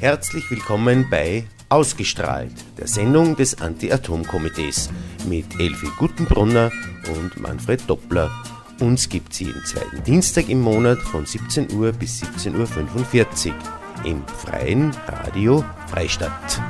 Herzlich willkommen bei Ausgestrahlt, der Sendung des Anti-Atom-Komitees mit Elfi Guttenbrunner und Manfred Doppler. Uns gibt es jeden zweiten Dienstag im Monat von 17 Uhr bis 17.45 Uhr im freien Radio Freistadt.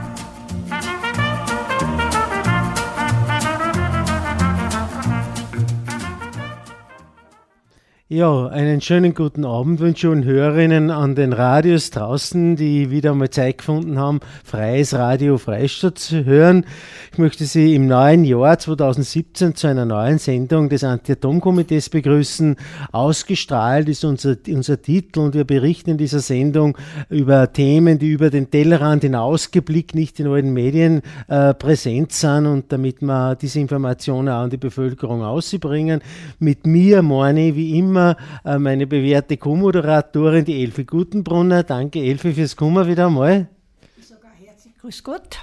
Ja, einen schönen guten Abend wünsche ich Hörerinnen an den Radios draußen, die wieder mal Zeit gefunden haben, freies Radio Freistadt zu hören. Ich möchte Sie im neuen Jahr 2017 zu einer neuen Sendung des Anti-Atom-Komitees begrüßen. Ausgestrahlt ist unser, unser Titel und wir berichten in dieser Sendung über Themen, die über den Tellerrand hinausgeblickt nicht in allen Medien äh, präsent sind und damit wir diese Informationen auch an die Bevölkerung ausbringen. Mit mir, Morni, wie immer, immer äh, meine bewährte Co-Moderatorin, die Elfi Gutenbrunner. Danke, Elfi, fürs Kommen wieder einmal. Sogar herzlich grüß Gott.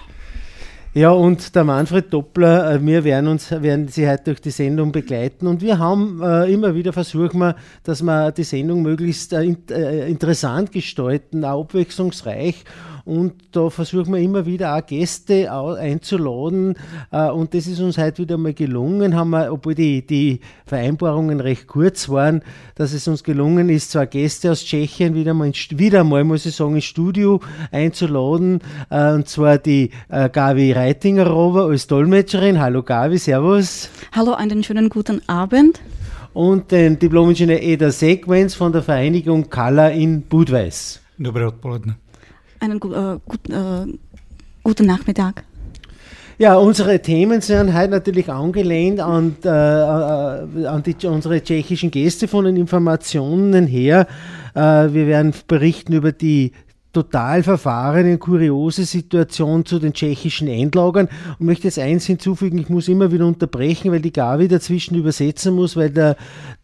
Ja, und der Manfred Doppler, äh, wir werden uns, werden Sie heute durch die Sendung begleiten und wir haben äh, immer wieder versuchen wir, dass wir die Sendung möglichst äh, äh interessant gestalten, auch abwechslungsreich und da versuchen wir immer wieder auch Gäste einzuladen. Äh, und das ist uns heute wieder mal gelungen, haben wir, obwohl die, die Vereinbarungen recht kurz waren, dass es uns gelungen ist, zwei Gäste aus Tschechien wieder mal, wieder mal muss ich sagen, ins Studio einzuladen. Äh, und zwar die äh, Gavi Reitinger-Rover als Dolmetscherin. Hallo Gavi, Servus. Hallo, einen schönen guten Abend und den Diplom-Ingenieur Eda Sequenz von der Vereinigung Kala in Budweis. Dobré odpoledne einen äh, gut, äh, guten Nachmittag. Ja, unsere Themen sind heute natürlich angelehnt an, äh, äh, an die, unsere tschechischen Gäste von den Informationen her. Äh, wir werden berichten über die total verfahrene, kuriose Situation zu den tschechischen Endlagern und möchte jetzt eins hinzufügen, ich muss immer wieder unterbrechen, weil die Gavi dazwischen übersetzen muss, weil der,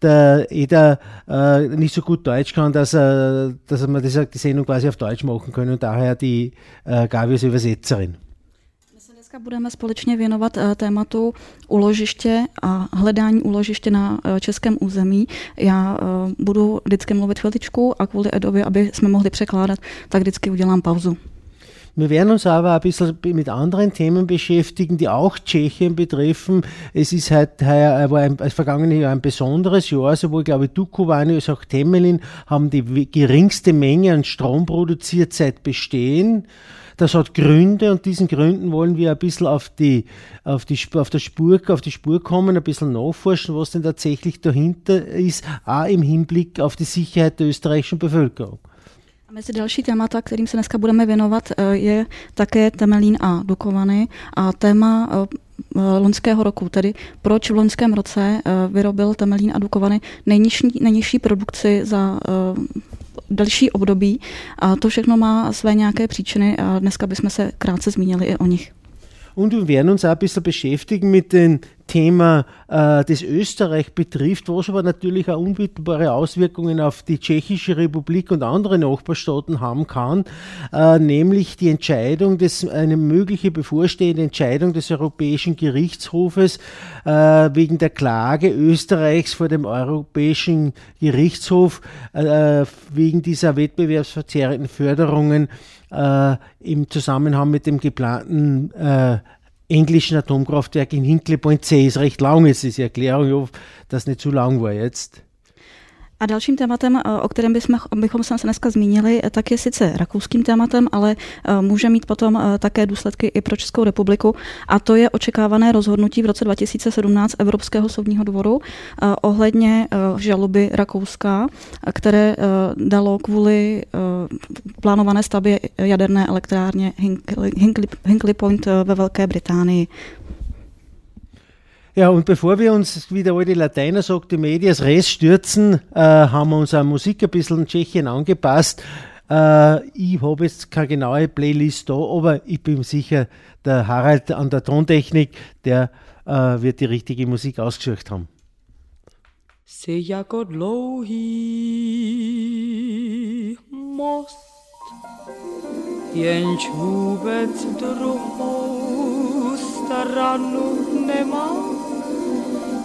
der Eder äh, nicht so gut Deutsch kann, dass er, dass er das, die Sendung quasi auf Deutsch machen können und daher die äh, Gavi als Übersetzerin. Dneska budeme společně věnovat eh, tématu uložiště a hledání uložiště na eh, českém území. Já eh, budu vždycky mluvit chviličku a kvůli Edovi, aby jsme mohli překládat, tak vždycky udělám pauzu. Wir werden uns aber ein bisschen mit anderen Themen beschäftigen, die auch Tschechien betreffen. Es ist halt heuer, war ein, das vergangene Jahr ein besonderes Jahr, sowohl, glaube ich, Dukovany als auch Temelin haben die geringste Menge an Strom produziert seit Bestehen. Das hat Gründe und diesen Gründen wollen wir ein bisschen auf die, auf die, auf der Spur, auf die Spur kommen, ein bisschen nachforschen, was denn tatsächlich dahinter ist, auch im Hinblick auf die Sicherheit der österreichischen Bevölkerung. Mezi další témata, kterým se dneska budeme věnovat, eh, je také Temelín a Dukovany a téma eh, eh, loňského roku, tedy proč v loňském roce vyrobil Temelín a Dukovany nejnižší, nejnižší produkci za delší období. A to všechno má své nějaké příčiny a dneska bychom se krátce zmínili i o nich. Und wir werden uns auch ein bisschen beschäftigen mit dem Thema, äh, das Österreich betrifft, was aber natürlich auch unmittelbare Auswirkungen auf die Tschechische Republik und andere Nachbarstaaten haben kann, äh, nämlich die Entscheidung, des, eine mögliche bevorstehende Entscheidung des Europäischen Gerichtshofes äh, wegen der Klage Österreichs vor dem Europäischen Gerichtshof äh, wegen dieser wettbewerbsverzerrenden Förderungen äh, im Zusammenhang mit dem geplanten äh, englischen Atomkraftwerk in Hinkley Point C. Ist recht lang jetzt diese Erklärung, ich hoffe, dass nicht zu lang war jetzt. A dalším tématem, eh, o kterém bychom, bychom se dneska zmínili, eh, tak je sice rakouským tématem, ale eh, může mít potom také důsledky i pro Českou republiku. A to je očekávané rozhodnutí v roce 2017 Evropského soudního dvoru ohledně žaloby Rakouska, které dalo kvůli plánované stavbě jaderné elektrárně Hinkley, Hinkley Point ve Velké Británii. Ja, und bevor wir uns, wie der alte Lateiner sagt, die Medias Res stürzen, äh, haben wir unsere Musik ein bisschen in Tschechien angepasst. Äh, ich habe jetzt keine genaue Playlist da, aber ich bin sicher, der Harald an der Tontechnik, der äh, wird die richtige Musik ausgesucht haben. Jsi jako dlouhý most, jenž vůbec druhou stranu nemá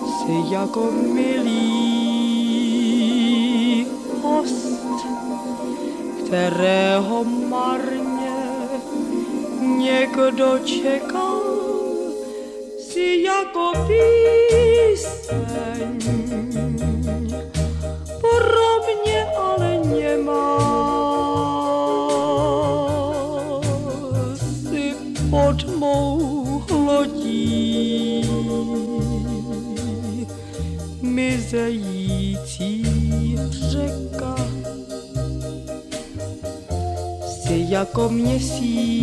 jsi jako milý host, kterého marně někdo čekal si jako píseň. Pro mě ale nemá si mou lodí mizející řeka. Si jako měsíček,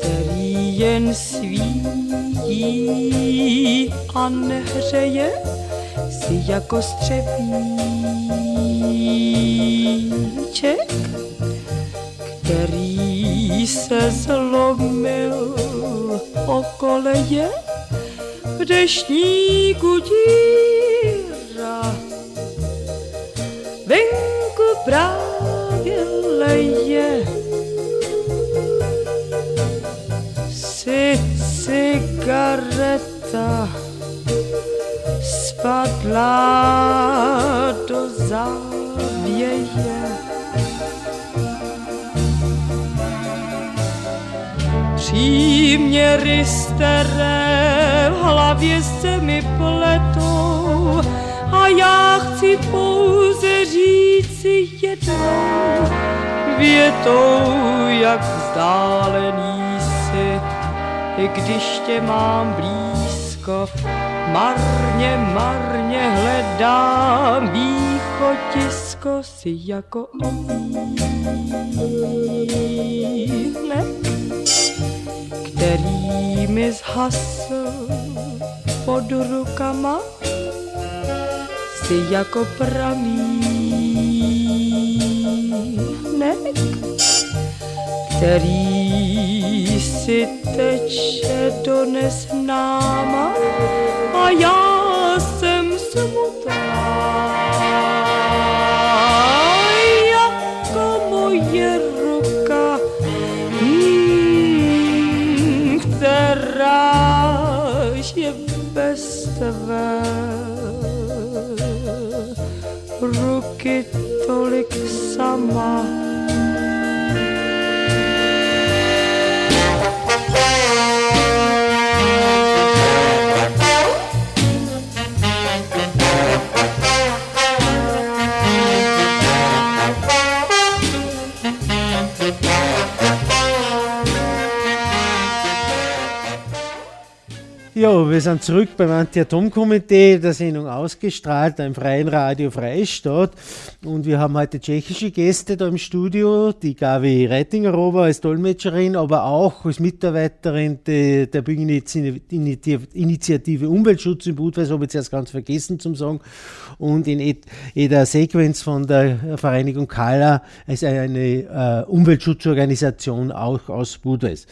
který jen svítí a nehřeje si jako střevíček, který se zlomil o koleje v deštníku díra. Venku právě leje si cigareta spadla do závěje. Příměry staré v hlavě se mi pletou a já chci pouze říci jednou větou, jak vzdálený si, i když tě mám blízko, marně, marně hledám východisko si jako ohýnek, který mi zhasl pod rukama, si jako pramínek, který si teče do neznáma a já jsem smutná. się bez tebe. Ruky tolik sama wir sind zurück beim Anti-Atom-Komitee, der Sendung ausgestrahlt im Freien Radio Freistadt. Und wir haben heute tschechische Gäste da im Studio, die Gavi Reitinger-Rober als Dolmetscherin, aber auch als Mitarbeiterin de, der Bürgerinitiative Umweltschutz im Budweis, habe ich zuerst ganz vergessen zu sagen. Und in jeder Sequenz von der Vereinigung Kala als eine äh, Umweltschutzorganisation auch aus Budweis.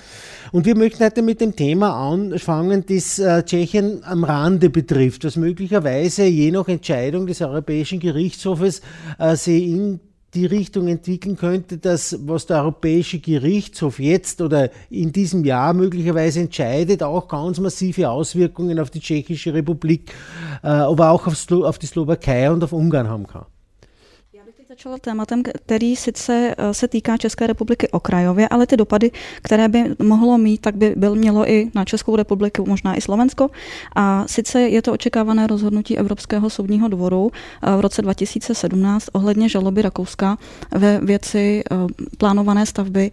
Und wir möchten heute mit dem Thema anfangen, das äh, Tschechien am Rande betrifft, was möglicherweise je nach Entscheidung des Europäischen Gerichtshofes äh, sie in die Richtung entwickeln könnte, dass was der Europäische Gerichtshof jetzt oder in diesem Jahr möglicherweise entscheidet, auch ganz massive Auswirkungen auf die Tschechische Republik, äh, aber auch auf, die Slowakei und auf Ungarn haben kann. Začala tématem, který sice se týká České republiky okrajově, ale ty dopady, které by mohlo mít, tak by byl mělo i na Českou republiku, možná i Slovensko. A sice je to očekávané rozhodnutí Evropského soudního dvoru v roce 2017 ohledně žaloby Rakouska ve věci plánované stavby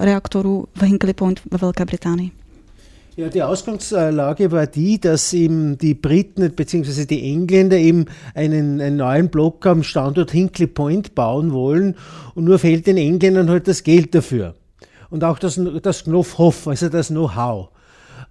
reaktorů v Hinkley Point ve Velké Británii. Ja, die Ausgangslage war die, dass eben die Briten bzw. die Engländer eben einen, einen neuen Block am Standort Hinkley Point bauen wollen und nur fehlt den Engländern halt das Geld dafür. Und auch das, das Knopfhoff, also das Know-how.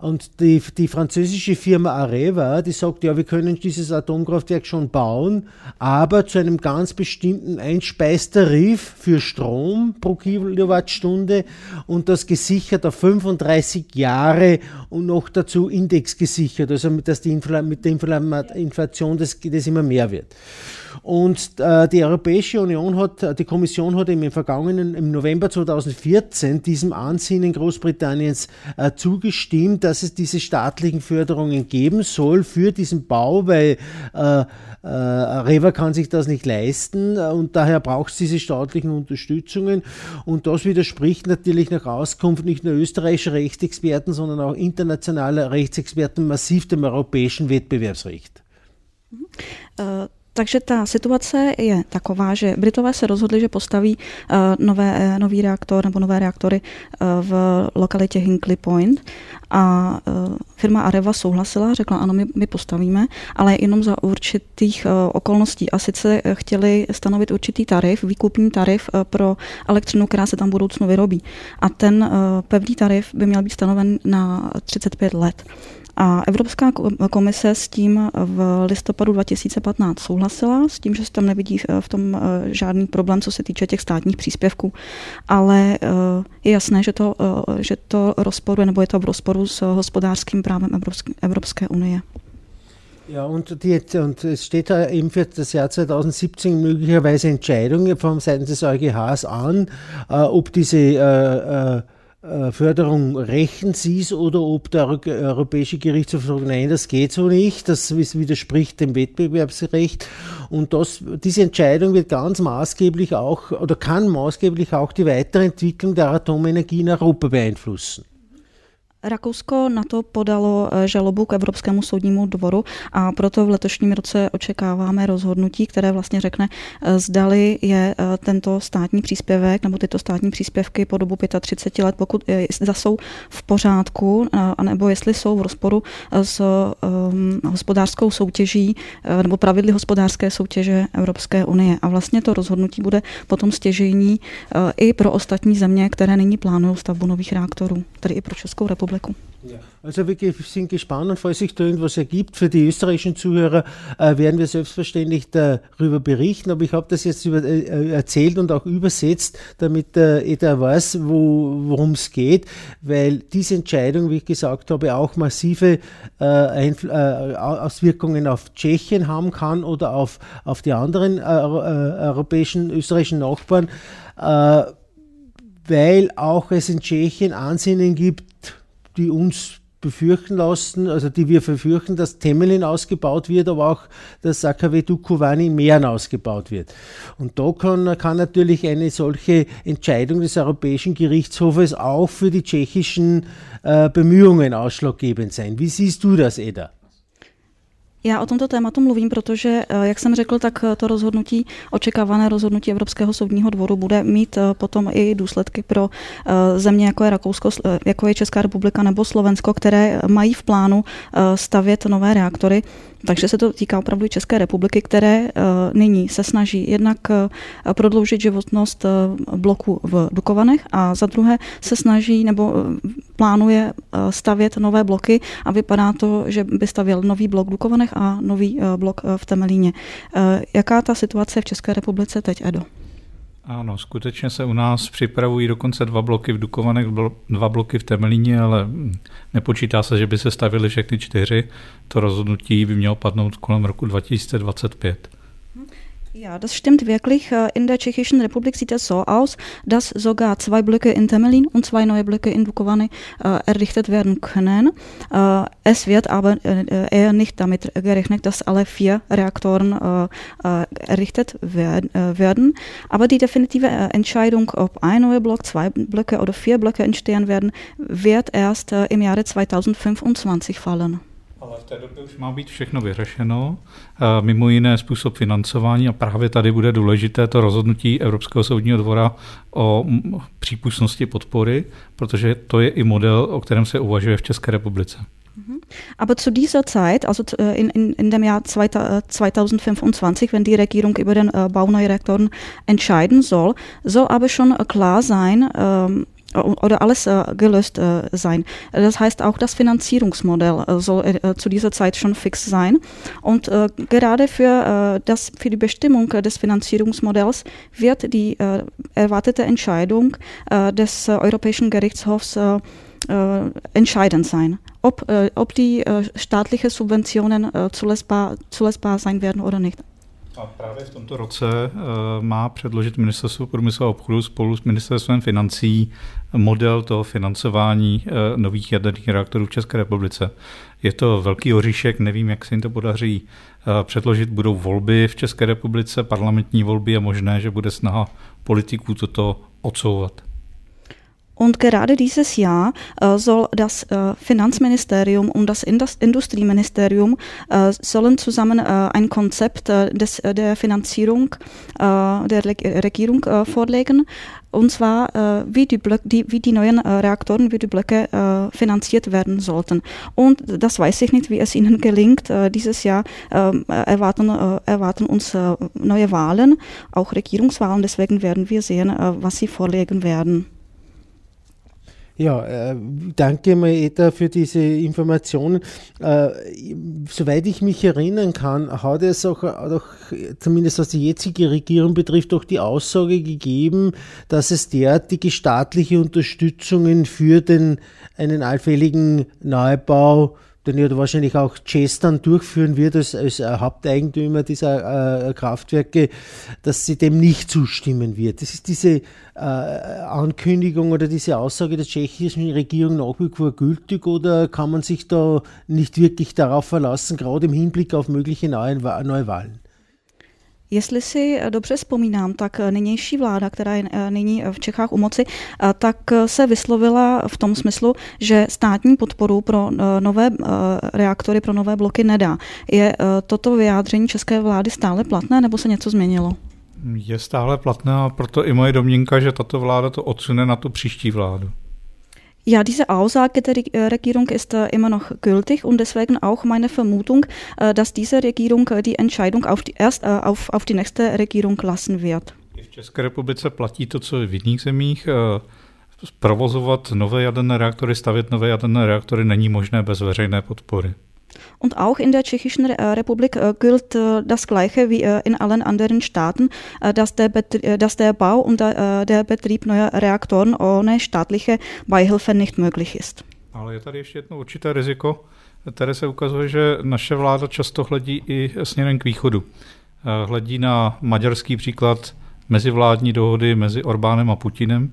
Und die, die französische Firma Areva, die sagt, ja, wir können dieses Atomkraftwerk schon bauen, aber zu einem ganz bestimmten Einspeistarif für Strom pro Kilowattstunde und das gesichert auf 35 Jahre und noch dazu indexgesichert, also dass die Infl mit der Inflation das, das immer mehr wird. Und äh, die Europäische Union hat, die Kommission hat im vergangenen, im November 2014 diesem Ansinnen Großbritanniens äh, zugestimmt, dass es diese staatlichen Förderungen geben soll für diesen Bau, weil äh, äh, Reva kann sich das nicht leisten äh, und daher braucht es diese staatlichen Unterstützungen. Und das widerspricht natürlich nach Auskunft nicht nur österreichischer Rechtsexperten, sondern auch internationaler Rechtsexperten massiv dem europäischen Wettbewerbsrecht. Mhm. Äh, Takže ta situace je taková, že Britové se rozhodli, že postaví uh, nové, uh, nový reaktor nebo nové reaktory uh, v lokalitě Hinkley Point a firma Areva souhlasila, řekla ano, my, my postavíme, ale jenom za určitých okolností a sice chtěli stanovit určitý tarif, výkupní tarif pro elektřinu, která se tam v budoucnu vyrobí. A ten pevný tarif by měl být stanoven na 35 let. A Evropská komise s tím v listopadu 2015 souhlasila, s tím, že se tam nevidí eh, v tom eh, žádný problém, co se týče těch státních příspěvků. Ale eh, je jasné, že to, že to rozporuje, nebo je to v rozporu s hospodářským právem Evropské, unie. Ja, und, die, und es steht da eben für das Jahr 2017 möglicherweise Entscheidungen von Seiten des EuGHs an, äh, ob diese äh, äh, äh, Förderung rechtens ist oder ob der Europäische Gerichtshof sagt, nein, das geht so nicht, das widerspricht dem Wettbewerbsrecht. Und das, diese Entscheidung wird ganz maßgeblich auch oder kann maßgeblich auch die Weiterentwicklung der Atomenergie in Europa beeinflussen. Rakousko na to podalo eh, žalobu k Evropskému soudnímu dvoru a proto v letošním roce očekáváme rozhodnutí, které vlastně řekne, eh, zdali je eh, tento státní příspěvek nebo tyto státní příspěvky po dobu 35 let, pokud jsou v pořádku, nebo jestli jsou v rozporu s hospodářskou soutěží nebo pravidly hospodářské soutěže Evropské unie. A vlastně to rozhodnutí bude potom stěžejní i pro ostatní země, které nyní plánují stavbu nových reaktorů, tedy i pro Českou republiku. Publikum. Also wir sind gespannt und falls sich da irgendwas ergibt für die österreichischen Zuhörer, äh, werden wir selbstverständlich darüber berichten. Aber ich habe das jetzt über, äh, erzählt und auch übersetzt, damit äh, jeder weiß, wo, worum es geht, weil diese Entscheidung, wie ich gesagt habe, auch massive äh, äh, Auswirkungen auf Tschechien haben kann oder auf, auf die anderen äh, europäischen, österreichischen Nachbarn, weil auch es in Tschechien Ansinnen gibt, die uns befürchten lassen, also die wir befürchten, dass Temelin ausgebaut wird, aber auch das AKW Dukovany in Mähren ausgebaut wird. Und da kann, kann natürlich eine solche Entscheidung des Europäischen Gerichtshofes auch für die tschechischen äh, Bemühungen ausschlaggebend sein. Wie siehst du das, Eda? Já o tomto tématu mluvím, protože, eh, jak jsem řekl, tak eh, to rozhodnutí, očekávané rozhodnutí Evropského soudního dvoru bude mít eh, potom i důsledky pro země, jako je Rakousko, jako je Česká republika nebo Slovensko, které mají v plánu stavět nové reaktory. Takže se to týká opravdu České republiky, které uh, nyní se snaží jednak uh, prodloužit životnost uh, bloku v Dukovanech a za druhé se snaží nebo plánuje stavět nové bloky a vypadá to, že by stavěl nový blok v Dukovanech a nový blok v Temelíně. Jaká ta situace v České republice teď, Edo? Ano, skutečně se u nás připravují dokonce dva bloky v Dukovanech, dva bloky v Temelíně, ale nepočítá se, že by se stavili všechny čtyři. To rozhodnutí by mělo padnout kolem roku 2025. Ja, das stimmt wirklich. Äh, in der Tschechischen Republik sieht es so aus, dass sogar zwei Blöcke in Temelin und zwei neue Blöcke in Dukovany äh, errichtet werden können. Äh, es wird aber äh, eher nicht damit gerechnet, dass alle vier Reaktoren äh, äh, errichtet werden, werden. Aber die definitive Entscheidung, ob ein neuer Block, zwei Blöcke oder vier Blöcke entstehen werden, wird erst im Jahre 2025 fallen. Ale v té době už má být všechno vyřešeno, mimo jiné způsob financování a právě tady bude důležité to rozhodnutí Evropského soudního dvora o přípustnosti podpory, protože to je i model, o kterém se uvažuje v České republice. Mhm. Aber zu dieser Zeit, also äh, in, in, in dem Jahr 2025, wenn die Regierung über den äh, Bau neuer Reaktoren entscheiden soll, soll aber schon klar sein, ähm, oder alles äh, gelöst äh, sein. Das heißt, auch das Finanzierungsmodell äh, soll äh, zu dieser Zeit schon fix sein. Und äh, gerade für, äh, das, für die Bestimmung des Finanzierungsmodells wird die erwartete Entscheidung des Europäischen Gerichtshofs entscheidend sein, ob, ob die staatlichen Subventionen zulässbar, zulässbar sein werden oder nicht. A právě v tomto roce uh, má předložit Ministerstvo průmyslu a obchodu spolu s Ministerstvem financí model toho financování uh, nových jaderných reaktorů v České republice. Je to velký oříšek, nevím, jak se jim to podaří uh, předložit. Budou volby v České republice, parlamentní volby, je možné, že bude snaha politiků toto odsouvat. Und gerade dieses Jahr äh, soll das äh, Finanzministerium und das Indust Industrieministerium äh, sollen zusammen äh, ein Konzept äh, des, äh, der Finanzierung der Le Regierung vorlegen. Und zwar, wie, die die, wie die neuen Reaktoren, wie die Blöcke finanziert werden sollten. Und das weiß ich nicht, wie es ihnen gelingt. dieses Jahr ähm, erwarten, erwarten uns neue Wahlen, auch Regierungswahlen. Deswegen werden wir sehen, was sie vorlegen werden. Ja, äh, danke Maeta für diese Informationen. Äh, soweit ich mich erinnern kann, hat es auch, auch, zumindest was die jetzige Regierung betrifft, auch die Aussage gegeben, dass es derartige staatliche Unterstützungen für den, einen allfälligen Neubau den ja wahrscheinlich auch Chess dann durchführen wird als, als äh, Haupteigentümer dieser äh, Kraftwerke, dass sie dem nicht zustimmen wird. Das ist diese äh, Ankündigung oder diese Aussage der tschechischen Regierung nach wie vor gültig oder kann man sich da nicht wirklich darauf verlassen, gerade im Hinblick auf mögliche neue, Neuwahlen? Jestli si eh, dobře vzpomínám, tak eh, nynější vláda, která je eh, nyní v Čechách u moci, tak se vyslovila v tom smyslu, že státní podporu pro nové reaktory, pro nové bloky nedá. Je toto vyjádření české vlády stále platné nebo se něco změnilo? Je stále platné a proto i moje domněnka, že tato vláda to odsune na tu příští vládu. Ja, diese Aussage der äh, Regierung ist äh, immer noch gültig und deswegen auch meine Vermutung, äh, dass diese Regierung die Entscheidung auf die, erst auf, auf die nächste Regierung lassen wird. V České republice platí to, co je v jiných zemích. Provozovat nové jaderné reaktory, stavět nové jaderné reaktory není možné bez veřejné podpory. Und auch in der Tschechischen äh, Republik äh, gilt äh, das Gleiche wie in allen anderen Staaten, dass der, dass der Bau und der Betrieb neuer Reaktoren ohne staatliche Beihilfe nicht möglich ist. Ale je tady ještě jedno určité riziko, které se ukazuje, že naše vláda často hledí i směrem k východu. Hledí na maďarský příklad mezivládní dohody mezi Orbánem a Putinem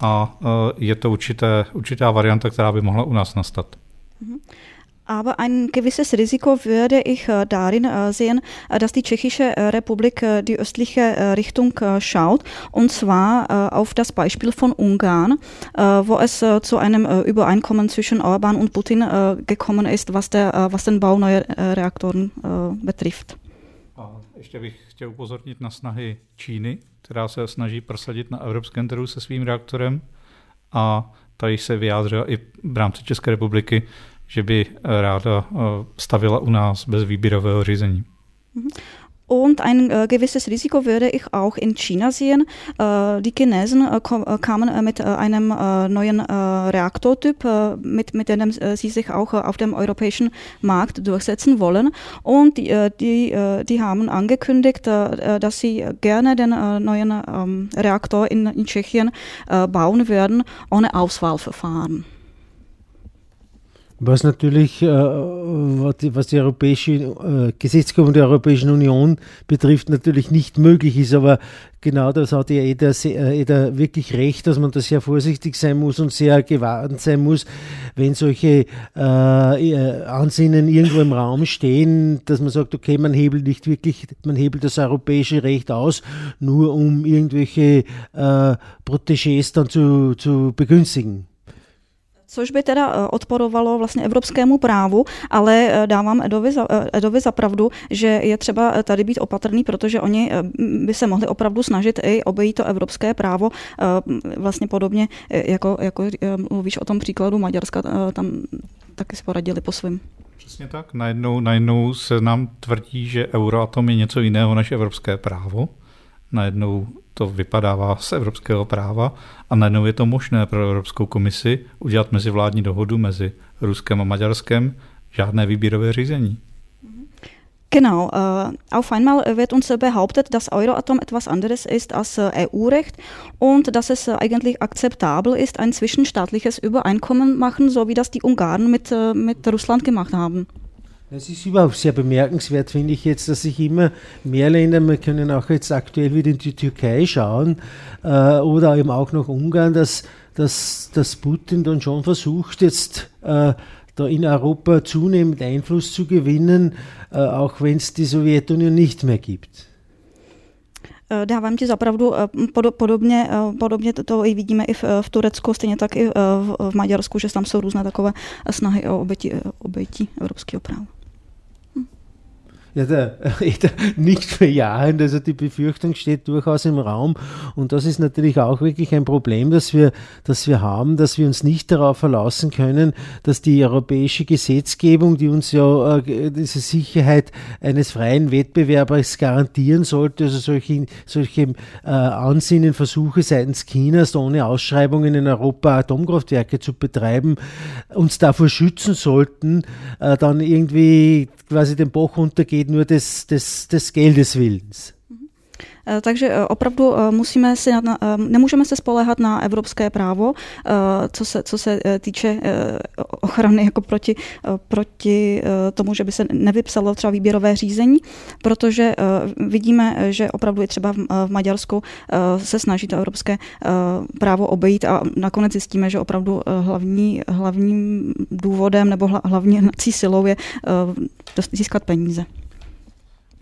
a je to určité, určitá varianta, která by mohla u nás nastat. Mm-hmm. Aber ein gewisses Risiko würde ich äh, darin äh, sehen, äh, dass die Tschechische Republik die östliche Richtung schaut, und zwar auf das Beispiel von Ungarn, wo es zu einem Übereinkommen zwischen Orban und Putin gekommen ist, was, der, was den Bau neuer Reaktoren betrifft. Ještě bych chtěl upozornit na snahy Číny, která se snaží prosadit na evropském trhu se svým reaktorem a tady se vyjádřila i v rámci České republiky, že by eh, ráda eh, stavila u nás bez výběrového řízení. Mhm. Und ein äh, gewisses Risiko würde ich auch in China sehen. Äh, die Chinesen äh, kamen mit einem neuen Reaktortyp, mit, mit dem sie sich auch auf dem europäischen Markt durchsetzen wollen. Und die, die, die haben angekündigt, dass sie gerne den neuen Reaktor in, in Tschechien bauen würden, ohne Auswahlverfahren. Was natürlich, äh, was die europäische äh, Gesetzgebung der Europäischen Union betrifft, natürlich nicht möglich ist. Aber genau das hat ja jeder, jeder wirklich recht, dass man da sehr vorsichtig sein muss und sehr gewarnt sein muss, wenn solche äh, Ansinnen irgendwo im Raum stehen, dass man sagt, okay, man hebelt nicht wirklich, man hebelt das europäische Recht aus, nur um irgendwelche äh, Protégés dann zu, zu begünstigen. Což by teda eh, odporovalo vlastně evropskému právu, ale eh, dávám Edovi za, eh, Edovi za pravdu, že je třeba tady být opatrný, protože oni by se mohli opravdu snažit i obejít to evropské právo, vlastně podobně jako, jako mluvíš o tom příkladu Maďarska, tam taky si poradili po svém. Přesně tak. Najednou, najednou se nám tvrdí, že Euroatom je něco jiného než evropské právo. Najednou to vypadává z evropského práva a najednou je to možné pro Evropskou komisi udělat mezivládní dohodu mezi Ruskem a Maďarskem, žádné výběrové řízení. Genau, äh, auf einmal wird uns behauptet, dass Euratom etwas anderes ist als äh, EU-Recht und dass es äh, eigentlich akzeptabel ist, ein zwischenstaatliches Übereinkommen machen, so wie das die Ungarn mit, äh, mit Russland gemacht haben. Es ist überhaupt sehr bemerkenswert, finde ich jetzt, dass sich immer mehr Länder, wir können auch jetzt aktuell wieder in die Türkei schauen äh, oder eben auch nach Ungarn, dass, dass, dass Putin dann schon versucht, jetzt äh, da in Europa zunehmend Einfluss zu gewinnen, äh, auch wenn es die Sowjetunion nicht mehr gibt. Dávám ti zapravdu podobně, podobně to i vidíme i v, v Turecku, stejně tak i v, v Maďarsku, že tam jsou různé takové snahy o oběti, oběti evropského práva. Ja, der, der nicht verjahend, also die Befürchtung steht durchaus im Raum. Und das ist natürlich auch wirklich ein Problem, das wir, das wir haben, dass wir uns nicht darauf verlassen können, dass die europäische Gesetzgebung, die uns ja äh, diese Sicherheit eines freien Wettbewerbers garantieren sollte, also solche, solche äh, Ansinnen, Versuche seitens Chinas, ohne Ausschreibungen in Europa Atomkraftwerke zu betreiben, uns davor schützen sollten, äh, dann irgendwie quasi den Bach runtergeht, nur des, des, des Geldes willens. Eh, takže eh, opravdu eh, musíme si nemůžeme se spolehat na evropské právo, co se, co se týče ochrany jako proti, proti tomu, že by se nevypsalo třeba výběrové řízení, protože vidíme, že opravdu je třeba v Maďarsku se snaží to evropské právo obejít a nakonec zjistíme, že opravdu hlavní, hlavním důvodem nebo hlavní silou je získat peníze.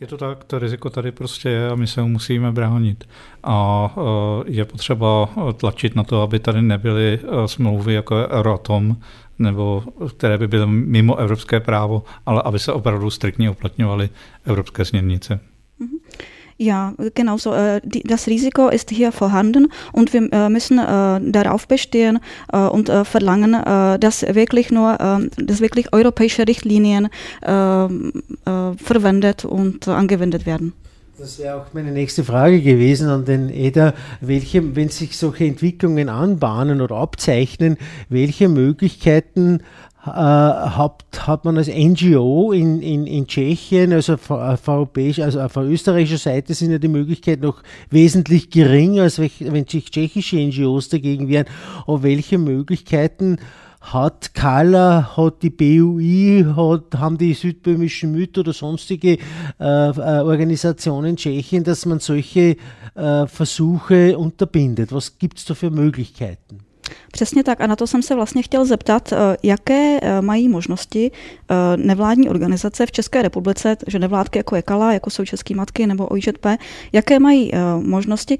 Je to tak, to riziko tady prostě je a my se mu musíme bránit. A e, je potřeba tlačit na to, aby tady nebyly e, smlouvy jako je Euratom, nebo které by byly mimo evropské právo, ale aby se opravdu striktně uplatňovaly evropské směrnice. Mm-hmm. Ja, genau so. Äh, das Risiko ist hier vorhanden und wir äh, müssen äh, darauf bestehen und verlangen, dass wirklich nur, dass wirklich europäische Richtlinien verwendet und angewendet werden. Das wäre auch meine nächste Frage gewesen an den EDA. Welche, wenn sich solche Entwicklungen anbahnen oder abzeichnen, welche Möglichkeiten hat, hat man als NGO in, in, in Tschechien, also auf, europäisch, also auf österreichischer Seite sind ja die Möglichkeiten noch wesentlich geringer, als wenn sich tschechische NGOs dagegen wären. Aber welche Möglichkeiten hat Kala, hat die BUI, hat, haben die südböhmischen Mütter oder sonstige äh, äh, Organisationen in Tschechien, dass man solche äh, Versuche unterbindet? Was gibt es da für Möglichkeiten? Přesně tak a na to jsem se vlastně chtěl zeptat, eh, jaké eh, mají možnosti eh, nevládní organizace v České republice, že nevládky jako je Kala, jako jsou České matky nebo OIŽP, jaké mají možnosti,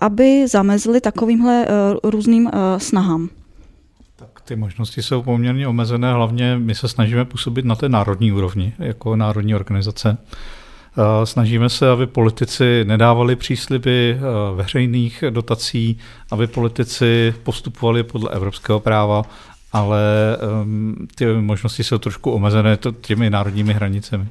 aby zamezili takovýmhle různým snahám? Tak ty možnosti jsou poměrně omezené, hlavně my se snažíme působit na té národní úrovni, jako národní organizace. Eh, snažíme se, aby politici nedávali přísliby eh, veřejných dotací, aby politici postupovali podle evropského práva, ale ehm, ty možnosti jsou trošku omezené těmi národními hranicemi.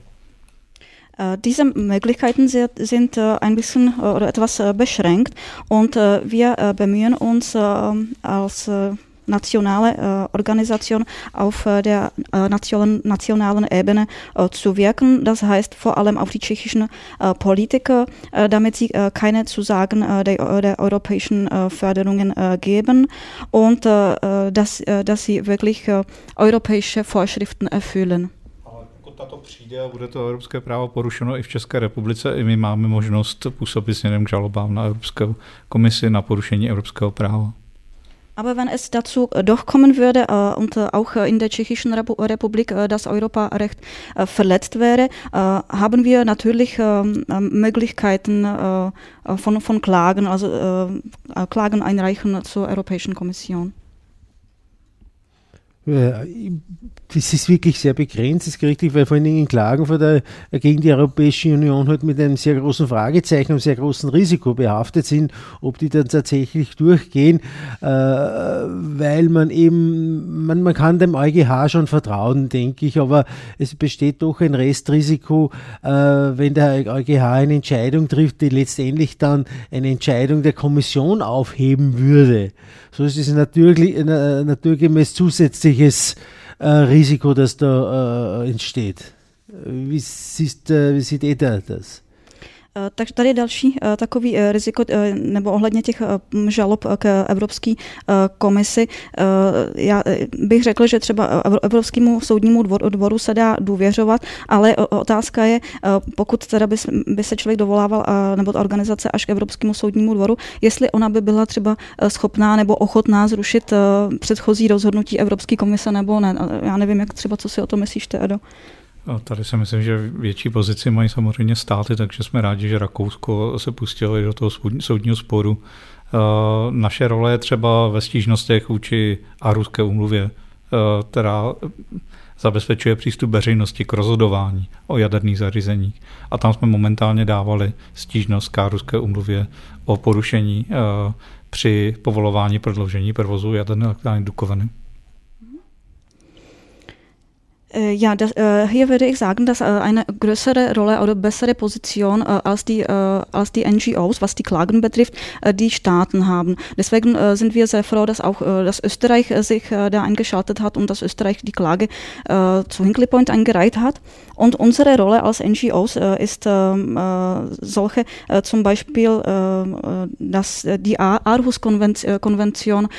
Eh, diese Möglichkeiten sind ein bisschen oder etwas beschränkt und wir bemühen uns als nationale äh, Organisation auf äh, der äh, nationalen, Ebene zu wirken. Das heißt vor allem auf die tschechischen Politiker, damit sie keine Zusagen der, der, europäischen Förderungen geben und dass, dass sie wirklich europäische Vorschriften erfüllen. tato přijde a bude to evropské právo porušeno i v České republice, i my máme možnost působit směrem k žalobám na Evropskou komisi na porušení evropského práva. Aber wenn es dazu äh, doch kommen würde äh, und äh, auch in der Tschechischen Republik das Europarecht verletzt wäre, haben wir natürlich ähm, ähm, Möglichkeiten von, von Klagen, also Klagen einreichen zur Europäischen Kommission. Das ist wirklich sehr begrenzt, das ist richtig, weil vor allen Dingen in Klagen vor der, gegen die Europäische Union halt mit einem sehr großen Fragezeichen und sehr großen Risiko behaftet sind, ob die dann tatsächlich durchgehen, äh, weil man eben, man, man kann dem EuGH schon vertrauen, denke ich, aber es besteht doch ein Restrisiko, äh, wenn der EuGH eine Entscheidung trifft, die letztendlich dann eine Entscheidung der Kommission aufheben würde. So ist es natürlich, äh, naturgemäß zusätzlich zusätzliches äh, Risiko, das da äh, entsteht. Wie, siehst, äh, wie sieht EDA das? Takže tady je další takový riziko, nebo ohledně těch žalob k Evropské komisi. Já bych řekl, že třeba Evropskému soudnímu dvoru se dá důvěřovat, ale otázka je, pokud teda by, se člověk dovolával, nebo ta organizace až k Evropskému soudnímu dvoru, jestli ona by byla třeba schopná nebo ochotná zrušit předchozí rozhodnutí Evropské komise nebo ne. Já nevím, jak třeba, co si o to myslíš ty, Edo. A tady si myslím, že větší pozici mají samozřejmě státy, takže jsme rádi, že Rakousko se pustilo do toho soudního sporu. Naše role je třeba ve stížnostech vůči Aruské umluvě, která zabezpečuje přístup veřejnosti k rozhodování o jaderných zařízeních. A tam jsme momentálně dávali stížnost k Ruské umluvě o porušení při povolování prodloužení provozu jaderné elektrárny Dukovany. Äh, ja, das, äh, hier würde ich sagen, dass äh, eine größere Rolle oder bessere Position äh, als, die, äh, als die NGOs, was die Klagen betrifft, äh, die Staaten haben. Deswegen sind wir sehr froh, dass auch dass Österreich sich da eingeschaltet hat und dass Österreich die Klage zu Hinkley Point eingereicht hat. Und unsere Rolle als NGOs ist ähm, solche, zum Beispiel, dass die Aarhus-Konvention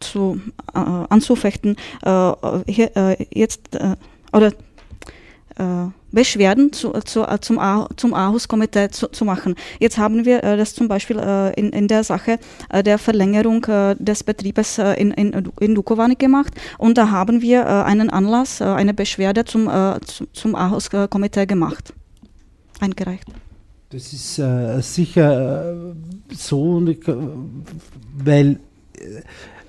zu, äh, anzufechten, äh, hier, äh, jetzt oder Beschwerden zu, zu, zum, zum Aarhus-Komitee zu, zu, machen. Jetzt haben wir das zum Beispiel in, in der Sache der Verlängerung des Betriebes in, in, in Dukovany gemacht und da haben wir einen Anlass, eine Beschwerde zum, zum Aarhus-Komitee gemacht, eingereicht. Das ist äh, sicher äh, so, weil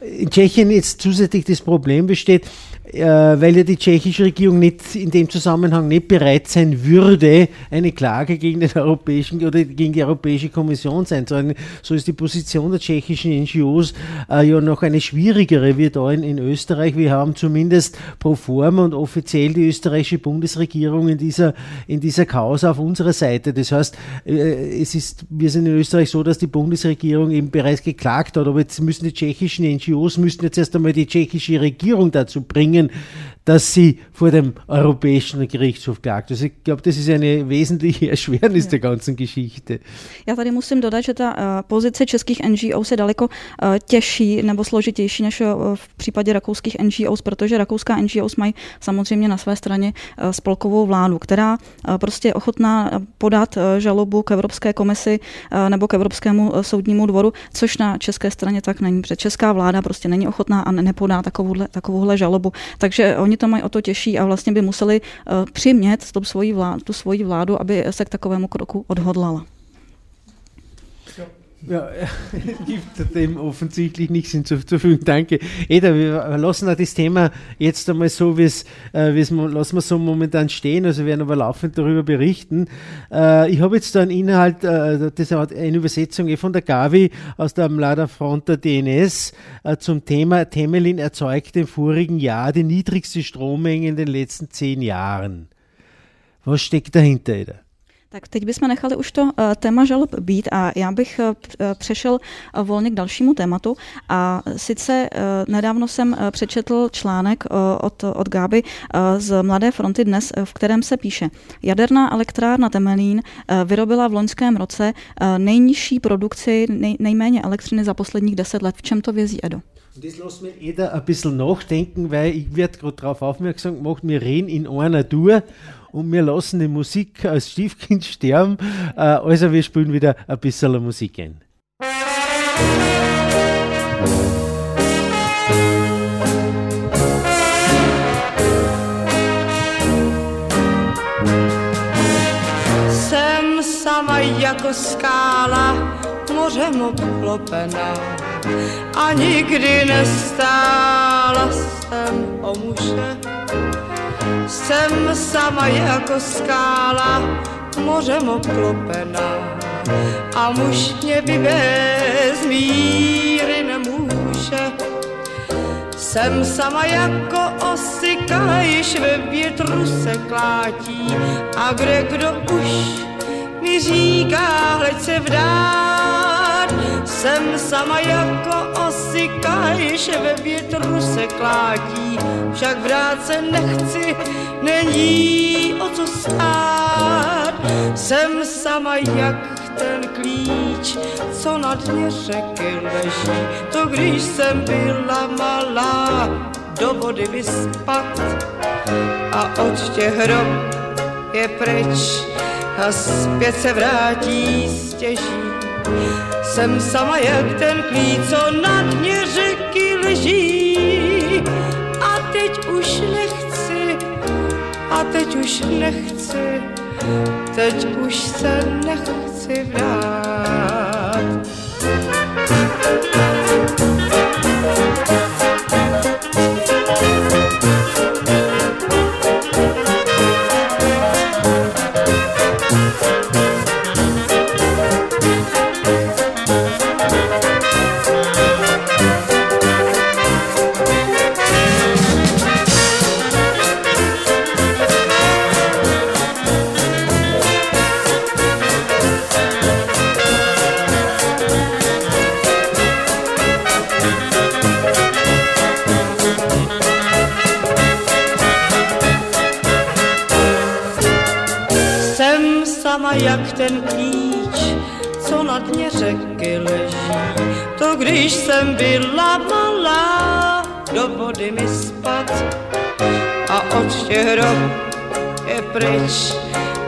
in Tschechien jetzt zusätzlich das Problem besteht, weil ja die tschechische Regierung nicht in dem Zusammenhang nicht bereit sein würde, eine Klage gegen den europäischen oder gegen die Europäische Kommission sein zu So ist die Position der tschechischen NGOs äh, ja noch eine schwierigere wie da in, in, Österreich. Wir haben zumindest pro forma und offiziell die österreichische Bundesregierung in dieser, in dieser Causa auf unserer Seite. Das heißt, äh, es ist, wir sind in Österreich so, dass die Bundesregierung eben bereits geklagt hat, aber jetzt müssen die tschechischen NGOs müssen jetzt erst einmal die tschechische Regierung dazu bringen, and dass sie vor dem Europäischen Gerichtshof klagt. Also ich glaube, das ist eine wesentliche Erschwernis ja. der ganzen Geschichte. Já tady musím dodat, že ta uh, pozice českých NGOs je daleko uh, těžší nebo složitější než uh, v případě rakouských NGOs, protože rakouská NGOs mají samozřejmě na své straně uh, spolkovou vládu, která uh, prostě je ochotná podat uh, žalobu k Evropské komisi uh, nebo k Evropskému uh, soudnímu dvoru, což na české straně tak není, protože česká vláda prostě není ochotná a nepodá takovouhle, takovouhle žalobu. Takže oni to mají o to těžší a vlastně by museli uh, přimět tu svoji, vládu, tu svoji vládu, aby se k takovému kroku odhodlala. Ja, es gibt dem offensichtlich nichts hinzuzufügen. Danke. Eda, wir lassen auch das Thema jetzt einmal so, wie es, äh, lassen wir so momentan stehen. Also wir werden aber laufend darüber berichten. Äh, ich habe jetzt da einen Inhalt, äh, das ist eine Übersetzung eh von der Gavi aus der Amlada Fronta DNS zum Thema Temelin erzeugt im vorigen Jahr die niedrigste Strommenge in den letzten zehn Jahren. Was steckt dahinter, Eda? Tak teď bychom nechali už to uh, téma žalob být a já bych uh, přešel uh, volně k dalšímu tématu. A sice nedávno jsem přečetl článek od, od Gáby z Mladé fronty dnes, v kterém se píše, jaderná elektrárna Temelín vyrobila v loňském roce nejnižší produkci, nej, nejméně elektřiny za posledních deset let. V čem to vězí, Edo? Das lässt mir jeder ein bisschen nachdenken, weil ich werde gerade darauf aufmerksam gemacht, wir reden in einer Tour und wir lassen die Musik als Stiefkind sterben. Äh, also wir spielen wieder ein bisschen Musik ein. Jsem sama jako skála, mořem obklopená a nikdy nestála jsem o muže jsem sama jako skála, mořem obklopená a muž mě by bez míry nemůže. Jsem sama jako osika, již ve větru se klátí a kde kdo už mi říká, hleď se vdát. Jsem sama jako osika, již ve větru se klátí, však vrát se nechci, není o co stát. Jsem sama jak ten klíč, co na dně řeky leží. To když jsem byla malá, do vody vyspat a od těch hrob je pryč a zpět se vrátí stěží. Jsem sama jak ten klíč, co na dně řeky leží a teď už nechci, a teď už nechci, teď už se nechci vrát. jak ten klíč, co na dně řeky leží. To když jsem byla malá, do vody mi spad a od těch hrob je pryč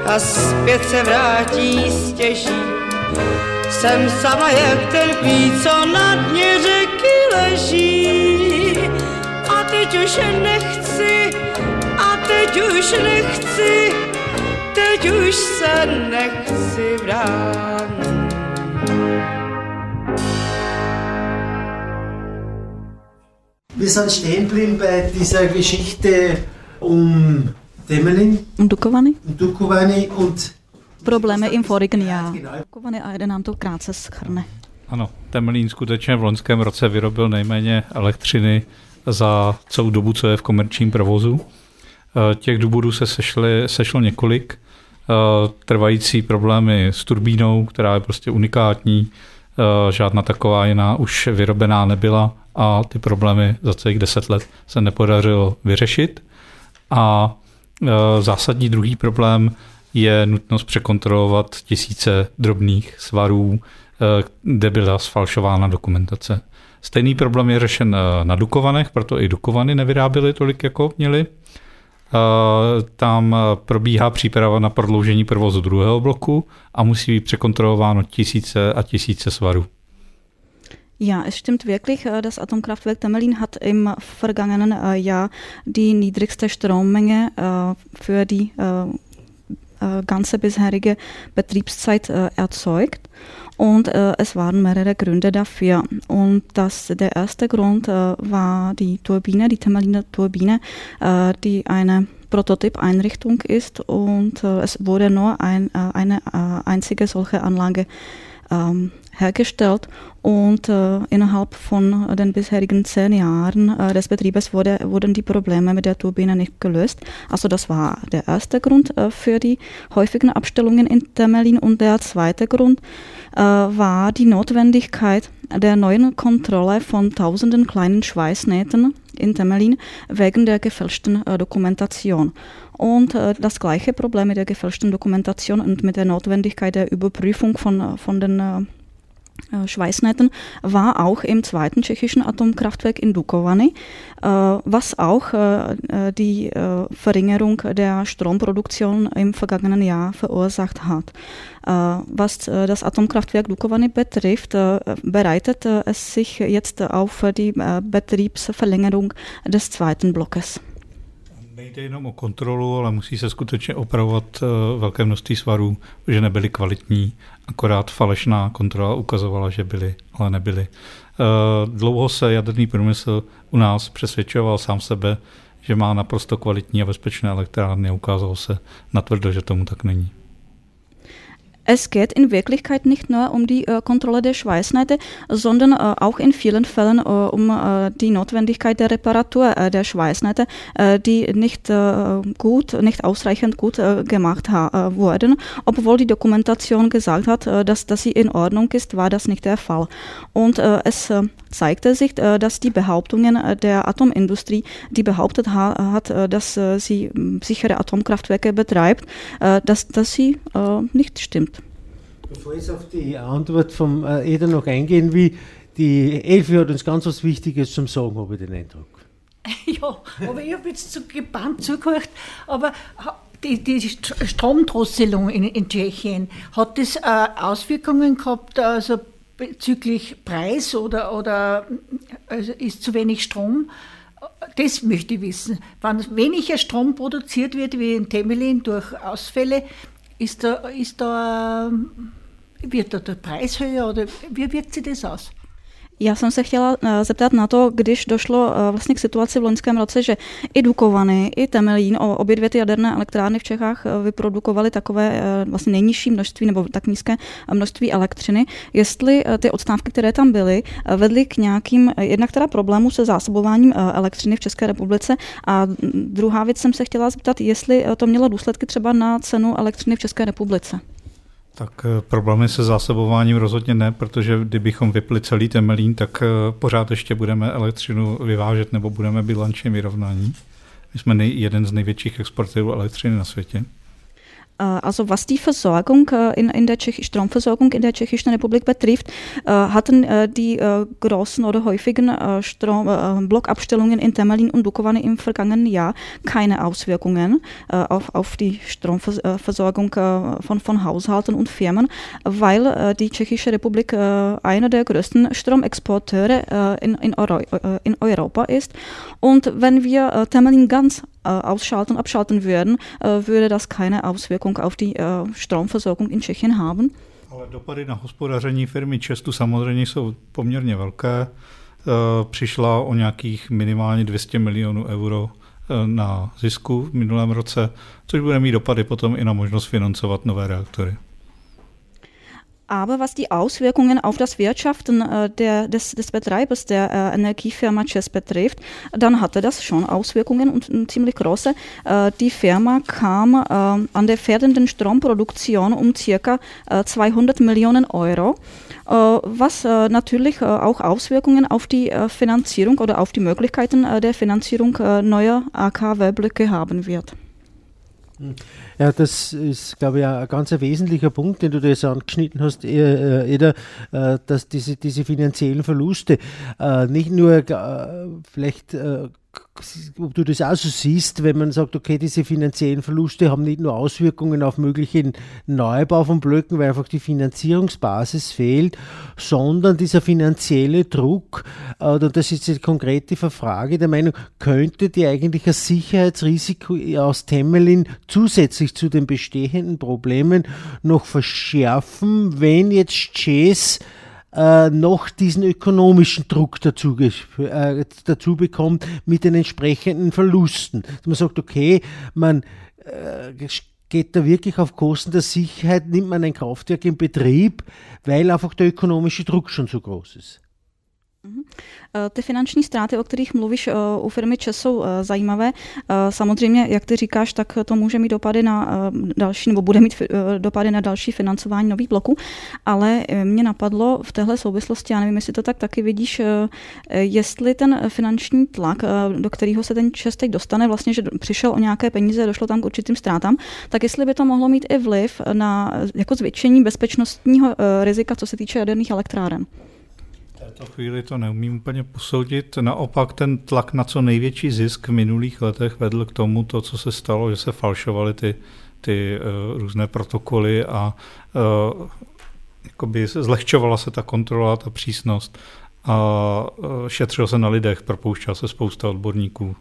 a zpět se vrátí stěží. Jsem sama jak ten klíč, co na dně řeky leží. A teď už nechci, a teď už nechci, teď už se nechci vrátit. Wir sind stehen geblieben bei dieser Geschichte um Temelin. Um Dukovany. Um Dukovany und problémy im vorigen Jahr. Dukovany a jeden nám to krátce schrne. Ano, Temelín skutečně v loňském roce vyrobil nejméně elektřiny za celou dobu, co je v komerčním provozu. Eh, těch důvodů se sešly, sešlo několik. Eh, trvající problémy s turbínou, která je prostě unikátní, eh, žádná taková jiná už vyrobená nebyla a ty problémy za celých deset let se nepodařilo vyřešit. A eh, zásadní druhý problém je nutnost překontrolovat tisíce drobných svarů, kde byla sfalšována dokumentace. Stejný problém je řešen na Dukovanech, proto i Dukovany nevyráběly tolik, jako měli. Tam probíhá příprava na prodloužení provozu druhého bloku a musí být překontrolováno tisíce a tisíce svarů. Ja, es stimmt wirklich, das Atomkraftwerk Temelin hat im vergangenen Jahr die niedrigste Strommenge für die ganze bisherige Betriebszeit erzeugt. Und äh, es waren mehrere Gründe dafür. Und das, der erste Grund äh, war die Turbine, die Temeliner Turbine, äh, die eine Prototypeinrichtung ist und äh, es wurde nur ein, äh, eine äh, einzige solche Anlage ähm, hergestellt und äh, innerhalb von den bisherigen zehn Jahren äh, des Betriebes wurde, wurden die Probleme mit der Turbine nicht gelöst. Also das war der erste Grund äh, für die häufigen Abstellungen in Temelin und der zweite Grund äh, war die Notwendigkeit der neuen Kontrolle von tausenden kleinen Schweißnähten in Temelin wegen der gefälschten äh, Dokumentation. Und äh, das gleiche Problem mit der gefälschten Dokumentation und mit der Notwendigkeit der Überprüfung von, von den äh, Schweißnähten war auch im zweiten tschechischen Atomkraftwerk in Dukovany, äh, was auch äh, die Verringerung der Stromproduktion im vergangenen Jahr verursacht hat. Was das Atomkraftwerk Dukovany betrifft, bereitet es sich jetzt auf die Betriebsverlängerung des zweiten Blockes. Nejde jenom o kontrolu, ale musí se skutečně opravovat uh, velké množství svarů, že nebyly kvalitní, akorát falešná kontrola ukazovala, že byly, ale nebyly. Uh, dlouho se jaderný průmysl u nás přesvědčoval sám sebe, že má naprosto kvalitní a bezpečné elektrárny a ukázalo se natvrdo, že tomu tak není. Es geht in Wirklichkeit nicht nur um die äh, Kontrolle der Schweißnähte, sondern äh, auch in vielen Fällen äh, um äh, die Notwendigkeit der Reparatur äh, der Schweißnähte, äh, die nicht gut, nicht ausreichend gut gemacht wurden. Obwohl die Dokumentation gesagt hat, dass, dass sie in Ordnung ist, war das nicht der Fall. Und es zeigte sich, dass die Behauptungen der Atomindustrie, die behauptet hat, dass sie sichere Atomkraftwerke betreibt, dass, dass sie nicht stimmt. Bevor ich auf die Antwort vom Eder noch eingehen will, die Elfi hat uns ganz was Wichtiges zum Sagen, habe ich den Eindruck. Ja, aber ich habe jetzt so gebannt zugehört, aber die, die Stromdrosselung in, in, Tschechien, hat das äh, Auswirkungen gehabt, also bezüglich Preis oder, oder also ist zu wenig Strom? Das möchte ich wissen. Wenn weniger Strom produziert wird wie in Temelin durch Ausfälle, ist da, ist da, wird da der Preis höher oder wie wirkt sich das aus? Já jsem se chtěla eh, zeptat na to, když došlo eh, vlastně k situaci v loňském roce, že i Dukovany, i Temelín, obě dvě ty jaderné elektrárny v Čechách eh, vyprodukovaly takové vlastně nejnižší množství nebo tak nízké množství elektřiny. Jestli ty odstávky, které tam byly, vedly k nějakým jednak teda problémů se zásobováním elektřiny v České republice a druhá věc jsem se chtěla zeptat, jestli to mělo důsledky třeba na cenu elektřiny v České republice. Tak eh, problémy se zásobováním rozhodně ne, protože kdybychom vypli celý Temelín, tak eh, pořád ještě budeme elektřinu vyvážet nebo budeme bilančně vyrovnání. My jsme nej, jeden z největších exportérů elektřiny na světě. Äh, also was die Versorgung äh, in, in der Tschech Stromversorgung in der Tschechischen Republik betrifft, äh, hatten die großen oder häufigen Strom Blockabstellungen in Temelin und Dukovany im vergangenen Jahr keine Auswirkungen auf, auf die Stromversorgung von, von Haushalten und Firmen, weil die Tschechische Republik einer der größten Stromexporteure in, in, Euro, in Europa ist. Und wenn wir Temelin ganz ausschalten und abschalten würden, würde das keine Auswirkung auf die Stromversorgung in Tschechien haben. Ale dopady na hospodaření firmy Čestu samozřejmě jsou poměrně velké. Přišla o nějakých minimálně 200 milionů euro na zisku v minulém roce, což bude mít dopady potom i na možnost financovat nové reaktory. Aber was die Auswirkungen auf das Wirtschaften äh, der, des, des Betreibers der äh, Energiefirma Chess betrifft, dann hatte das schon Auswirkungen und, und ziemlich große. Äh, die Firma kam äh, an der fährenden Stromproduktion um circa 200 äh, Millionen Euro, äh, was natürlich auch Auswirkungen auf die Finanzierung oder auf die Möglichkeiten der Finanzierung neuer AKW-Blöcke haben wird. Ja, das ist, glaube ich, ein ganz wesentlicher Punkt, den du da jetzt angeschnitten hast, äh, Eder, äh, dass diese, diese finanziellen Verluste äh, nicht nur vielleicht ob du das auch so siehst, wenn man sagt, okay, diese finanziellen Verluste haben nicht nur Auswirkungen auf möglichen Neubau von Blöcken, weil einfach die Finanzierungsbasis fehlt, sondern dieser finanzielle Druck, oder das ist jetzt konkret die Frage der Meinung, könnte die eigentlich ein Sicherheitsrisiko aus Temelin zusätzlich zu den bestehenden Problemen noch verschärfen, wenn jetzt Chase äh, noch diesen ökonomischen Druck dazu, äh, dazu bekommt mit den entsprechenden Verlusten. Dass man sagt, okay, man äh, geht da wirklich auf Kosten der Sicherheit, nimmt man ein Kraftwerk in Betrieb, weil einfach der ökonomische Druck schon so groß ist. Mhm. Eh, ty finanční ztráty, o kterých mluvíš eh, u firmy ČES, jsou eh, zajímavé. Samozřejmě, jak ty říkáš, tak to může mít dopady na další, nebo bude mít dopady na další financování nových bloků, ale mě napadlo v téhle souvislosti, já nevím, jestli to tak taky vidíš, jestli ten finanční tlak, do kterého se ten ČES teď dostane, vlastně, že přišel o nějaké peníze, došlo tam k určitým ztrátám, tak jestli by to mohlo mít i vliv na jako zvětšení bezpečnostního rizika, co se týče jaderných elektráren této chvíli to neumím úplně posoudit. Naopak ten tlak na co největší zisk v minulých letech vedl k tomu, to, co se stalo, že se falšovaly ty, ty uh, různé protokoly a uh, jakoby zlehčovala se ta kontrola, ta přísnost a uh, šetřilo se na lidech, propouštěla se spousta odborníků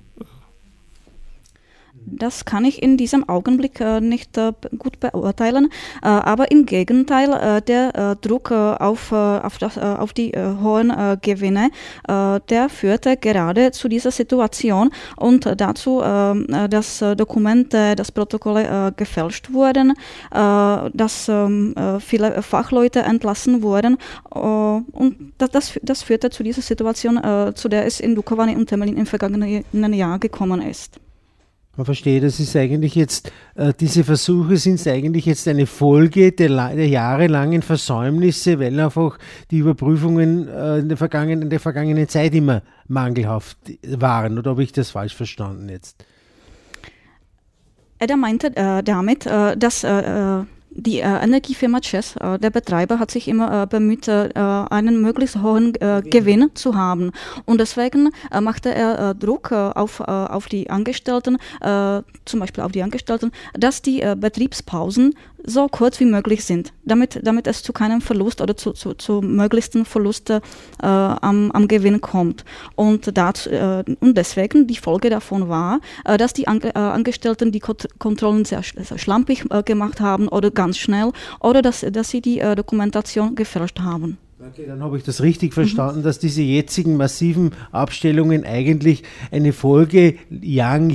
Das kann ich in diesem Augenblick äh, nicht äh, gut beurteilen, äh, aber im Gegenteil, der Druck auf, auf, das, auf die hohen Gewinne, der führte gerade zu dieser Situation und dazu, dass Dokumente, dass Protokolle gefälscht wurden, dass ähm, viele Fachleute entlassen wurden und das, das, das führte zu dieser Situation, zu der es in Dukovany und Temelin im vergangenen Jahr gekommen ist. Man versteht, das ist eigentlich jetzt, äh, diese Versuche sind eigentlich jetzt eine Folge der, der, jahrelangen Versäumnisse, weil einfach die Überprüfungen äh, in, der vergangenen, in der vergangenen Zeit immer mangelhaft waren. Oder habe ich das falsch verstanden jetzt? Edda meinte äh, damit, äh, dass äh, äh die äh, Energiefirma Chess, äh, der Betreiber, hat sich immer äh, bemüht, äh, einen möglichst hohen äh, Gewinn zu haben. Und deswegen äh, machte er Druck auf, auf die Angestellten, zum Beispiel auf die Angestellten, dass die Betriebspausen so kurz wie möglich sind, damit, damit es zu keinem Verlust oder zu, zu, zu möglichsten Verlust äh, am, am Gewinn kommt. Und, dazu, äh, und deswegen die Folge davon war, äh, dass die Ange Angestellten die Kont Kontrollen sehr, sehr schlampig gemacht haben oder ganz schnell oder dass, dass sie die Dokumentation gefälscht haben. Okay, dann habe ich das richtig verstanden, dass diese jetzigen massiven Abstellungen eigentlich eine Folge young,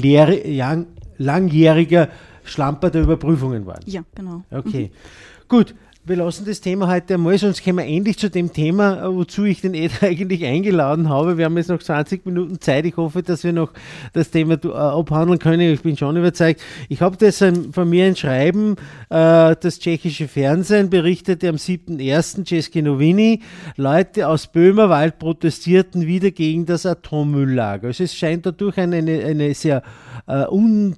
langjähriger Schlamper der Überprüfungen waren. Ja, genau. Okay. Mhm. Gut, wir lassen das Thema heute einmal, sonst kommen wir endlich zu dem Thema, äh, wozu ich den Ed eigentlich eingeladen habe. Wir haben jetzt noch 20 Minuten Zeit. Ich hoffe, dass wir noch das Thema äh, abhandeln können. Ich bin schon überzeugt. Ich habe das von mir ein Schreiben, äh, das tschechische Fernsehen berichtete am 7.1. Ceski Novini, Leute aus Böhmerwald protestierten wieder gegen das Atommülllager. Also es scheint dadurch eine, eine sehr äh, un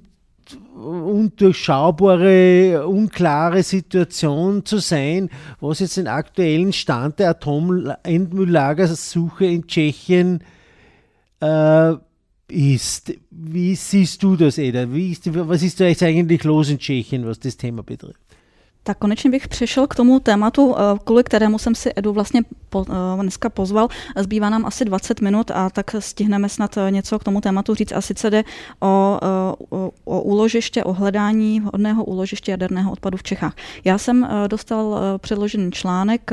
undurchschaubare, unklare Situation zu sein, was jetzt den aktuellen Stand der Atomendmülllagersuche in Tschechien äh, ist. Wie siehst du das, Eda? Ist, was ist da jetzt eigentlich los in Tschechien, was das Thema betrifft? Tak konečně bych přešel k tomu tématu, eh, kvůli kterému jsem si Edu vlastně po, eh, dneska pozval. Zbývá nám asi 20 minut a tak stihneme snad eh, něco k tomu tématu říct. A sice jde o, o, o úložiště, o hledání vhodného úložiště jaderného odpadu v Čechách. Já jsem dostal předložený článek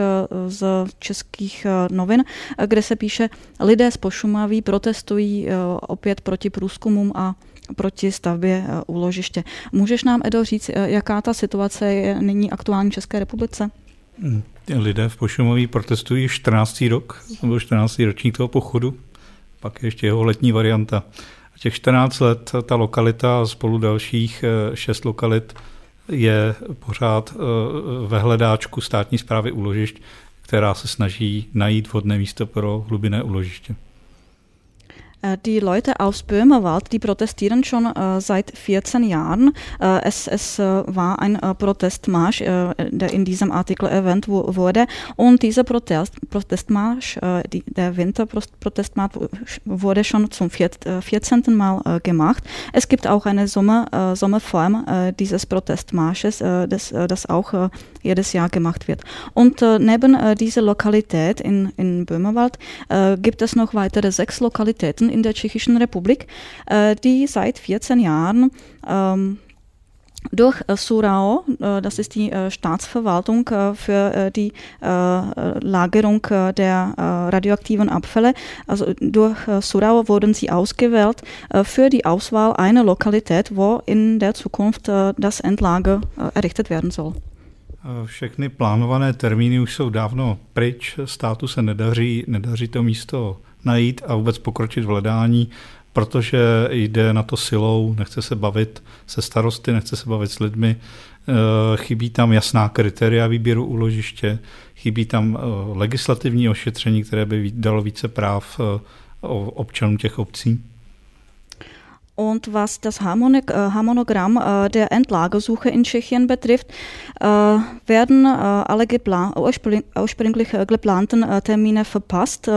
z českých novin, kde se píše, lidé z Pošumaví protestují opět proti průzkumům a proti stavbě eh, úložiště. Můžeš nám, Edo, říct, eh, jaká ta situace je nyní aktuální v České republice? Hmm, lidé v Pošumoví protestují 14. rok, nebo 14. ročník toho pochodu, pak je ještě jeho letní varianta. A těch 14 let ta lokalita a spolu dalších eh, šest lokalit je pořád ve hledáčku státní zprávy úložišť, která se snaží najít vhodné místo pro hlubinné úložiště. Äh, die Leute aus Böhmerwald, die protestieren schon äh, seit 14 Jahren. Äh, es, es war ein Protestmarsch, der in diesem Artikel erwähnt wurde. Und dieser Protest, Protestmarsch, die, der Winterprotestmarsch wurde schon zum 14. Mal gemacht. Es gibt auch eine Sommer, Sommerform dieses Protestmarsches, das, das auch jedes Jahr gemacht wird. Und neben dieser Lokalität in, in Böhmerwald gibt es noch weitere sechs Lokalitäten in der Tschechischen Republik, äh, die seit 14 Jahren ähm, durch äh, Surao, äh, das ist die Staatsverwaltung für die Lagerung der radioaktiven Abfälle, also durch Surao wurden sie ausgewählt für die Auswahl einer Lokalität, wo in der Zukunft das Endlager errichtet werden soll. Všechny plánované termíny už jsou dávno pryč, státu se nedaří, nedaří to místo najít a vůbec pokročit v hledání, protože jde na to silou, nechce se bavit se starosty, nechce se bavit s lidmi, eh, chybí tam jasná kritéria výběru úložiště, chybí tam eh, legislativní ošetření, které by dalo více práv eh, občanům těch obcí. Und was das äh, Harmonogramm äh, der Endlagersuche in Tschechien betrifft, äh, werden alle geplan ursprünglich geplanten Termine verpasst.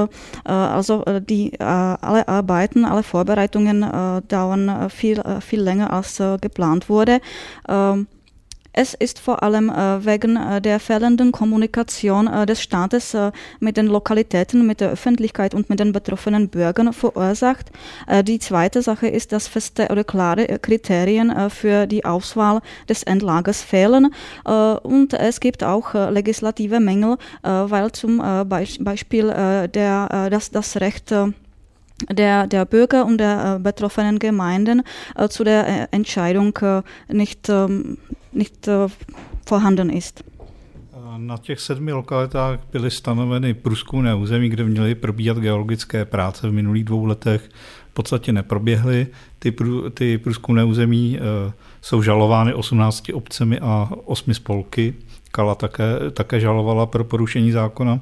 Also die, alle Arbeiten, alle Vorbereitungen dauern viel, viel länger als geplant wurde. Ähm, es ist vor allem äh, wegen äh, der fehlenden Kommunikation äh, des Staates mit den Lokalitäten, mit der Öffentlichkeit und mit den betroffenen Bürgern verursacht. die zweite Sache ist, dass feste oder klare Kriterien für die Auswahl des Endlagers fehlen. und es gibt auch legislative Mängel, weil zum Beispiel der, das, das Recht der, der Bürger und der äh, betroffenen Gemeinden äh, zu der äh, Entscheidung nicht, ähm, nicht vorhanden ist. Na těch sedmi lokalitách byly stanoveny průzkumné území, kde měly probíhat geologické práce v minulých dvou letech. podstatě neproběhly. Ty, prů, ty průzkumné území jsou žalovány 18 obcemi a 8 spolky. Kala také, také žalovala pro porušení zákona.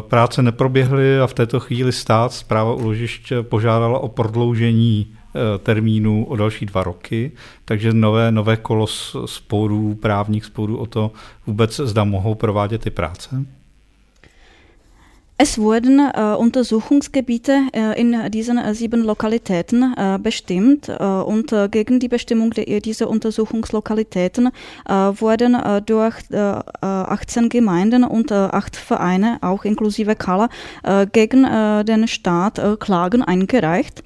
Práce neproběhly a v této chvíli stát zpráva uložišť požádala o prodloužení e, termínu o další dva roky, takže nové, nové kolo sporů, právních sporů o to vůbec zda mohou provádět ty práce. Es wurden äh, Untersuchungsgebiete äh, in diesen äh, sieben Lokalitäten äh, bestimmt äh, und äh, gegen die Bestimmung de, dieser Untersuchungslokalitäten wurden durch 18 Gemeinden und acht Vereine, auch inklusive Kala, gegen den Staat Klagen eingereicht.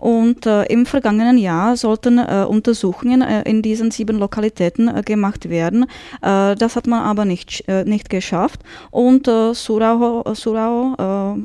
Und äh, im vergangenen Jahr sollten äh, Untersuchungen äh, in diesen sieben Lokalitäten äh, gemacht werden. Äh, das hat man aber nicht, äh, nicht geschafft. Und Surao, Surao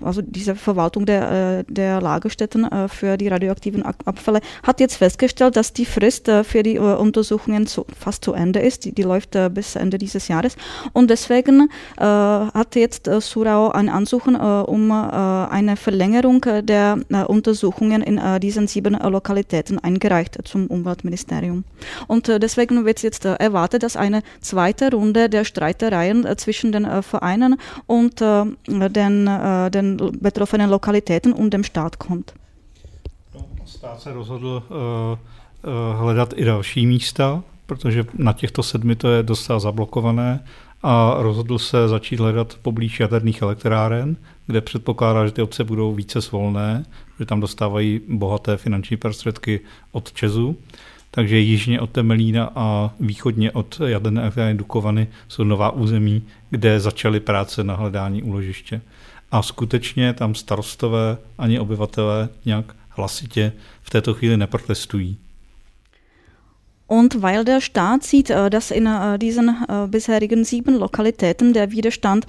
also diese Verwaltung der, der Lagerstätten für die radioaktiven Abfälle, hat jetzt festgestellt, dass die Frist für die Untersuchungen zu, fast zu Ende ist. Die, die läuft bis Ende dieses Jahres. Und deswegen hat jetzt Surao ein Ansuchen um eine Verlängerung der Untersuchungen in diesen sieben Lokalitäten eingereicht zum Umweltministerium. Und äh, deswegen wird jetzt äh, erwartet, dass eine zweite Runde der Streitereien äh, zwischen den Vereinen und den, den betroffenen Lokalitäten und dem Staat kommt. Stát se rozhodl hledat i další místa, protože na těchto sedmi to je dost zablokované a rozhodl se začít hledat poblíž jaderných elektráren, kde předpokládá, že ty obce budou více svolné, že tam dostávají bohaté finanční prostředky od Česu. Takže jižně od Temelína a východně od jaderné elektrárny Dukovany jsou nová území, kde začaly práce na hledání úložiště. A skutečně tam starostové ani obyvatelé nějak hlasitě v této chvíli neprotestují. Und weil der Staat sieht, äh, dass in äh, diesen äh, bisherigen sieben Lokalitäten der Widerstand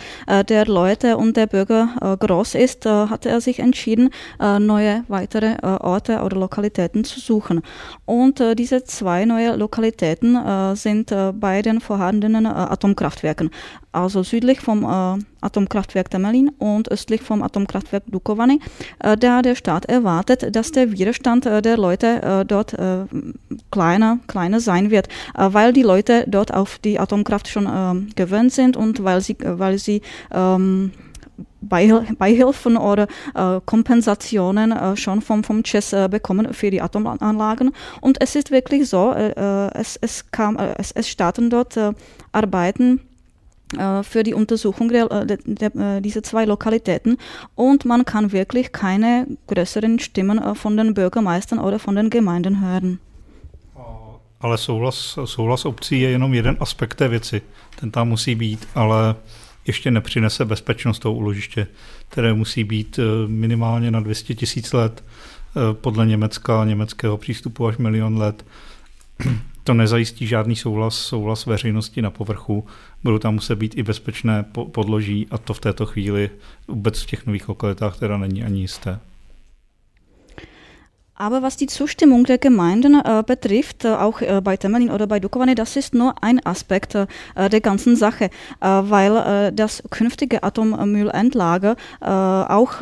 der Leute und der Bürger groß ist, hat er sich entschieden, neue weitere Orte oder Lokalitäten zu suchen. Und diese zwei neue Lokalitäten sind bei den vorhandenen Atomkraftwerken also südlich vom äh, Atomkraftwerk Temelin und östlich vom Atomkraftwerk Dukovany, äh, da der Staat erwartet, dass der Widerstand äh, der Leute äh, dort äh, kleiner, kleiner sein wird, äh, weil die Leute dort auf die Atomkraft schon ähm, gewöhnt sind und weil sie, weil sie ähm, Beihilfen oder äh, Kompensationen äh, schon vom, vom CES äh, bekommen für die Atomanlagen. Und es ist wirklich so, es, es, kam, es, es starten dort Arbeiten für die Untersuchung der, äh, der, der, äh, dieser zwei Lokalitäten und man kann wirklich keine größeren Stimmen von den Bürgermeistern oder von den Gemeinden hören. Ale souhlas, souhlas obcí je jenom jeden aspekt té věci. Ten tam musí být, ale ještě nepřinese bezpečnost toho úložiště, které musí být minimálně na 200 tisíc let, podle Německa, německého přístupu až milion let to nezajistí žádný souhlas, souhlas veřejnosti na povrchu. Budou tam muset být i bezpečné podloží a to v této chvíli vůbec v těch nových lokalitách teda není ani jisté. Aber was die Zustimmung der Gemeinden äh, betrifft, äh, auch äh, bei Temelin oder bei Dukovany, das ist nur ein Aspekt äh, der ganzen Sache, äh, weil äh, das künftige Atommüllendlager auch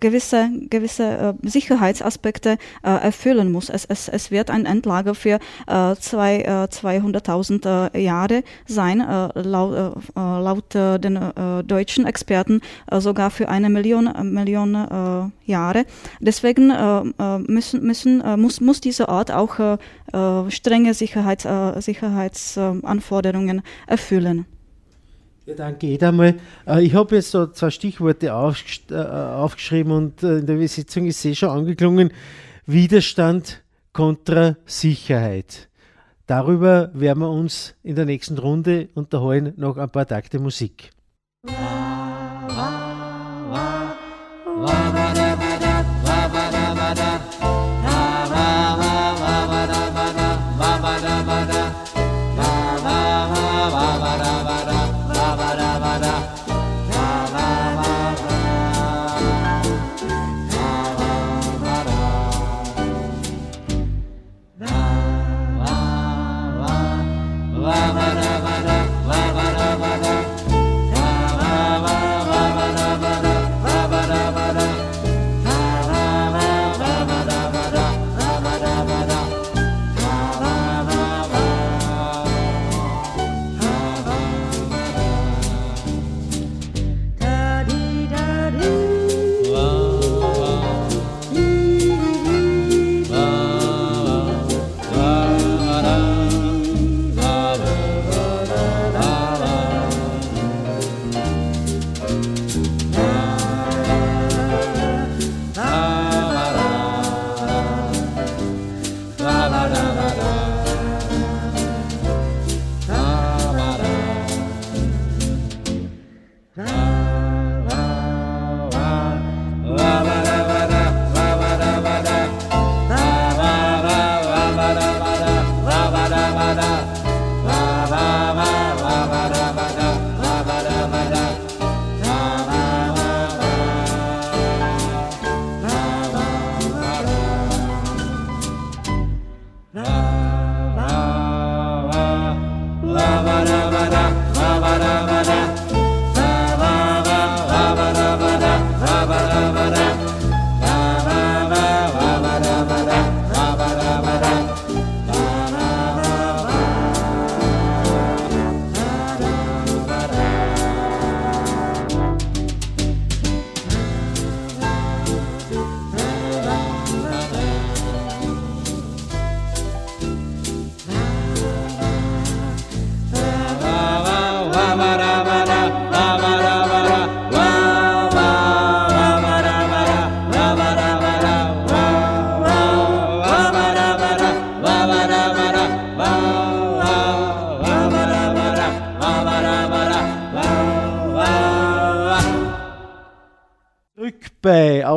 gewisse, gewisse Sicherheitsaspekte erfüllen muss. Es, es, es wird ein Endlager für zwei, 200.000 Jahre sein, laut, laut den deutschen Experten sogar für eine Million, Million Jahre. Deswegen müssen müssen, müssen äh, muss, muss dieser Ort auch äh, äh, strenge Sicherheits, Sicherheitsanforderungen erfüllen. Ja, danke. Jeder mal. Ich habe jetzt so zwei Stichworte aufgeschrieben und in der Sitzung ist eh schon angeklungen. Widerstand kontra Sicherheit. Darüber werden wir uns in der nächsten Runde unterhalten, noch ein paar Takte Musik. Wa, wa, wa,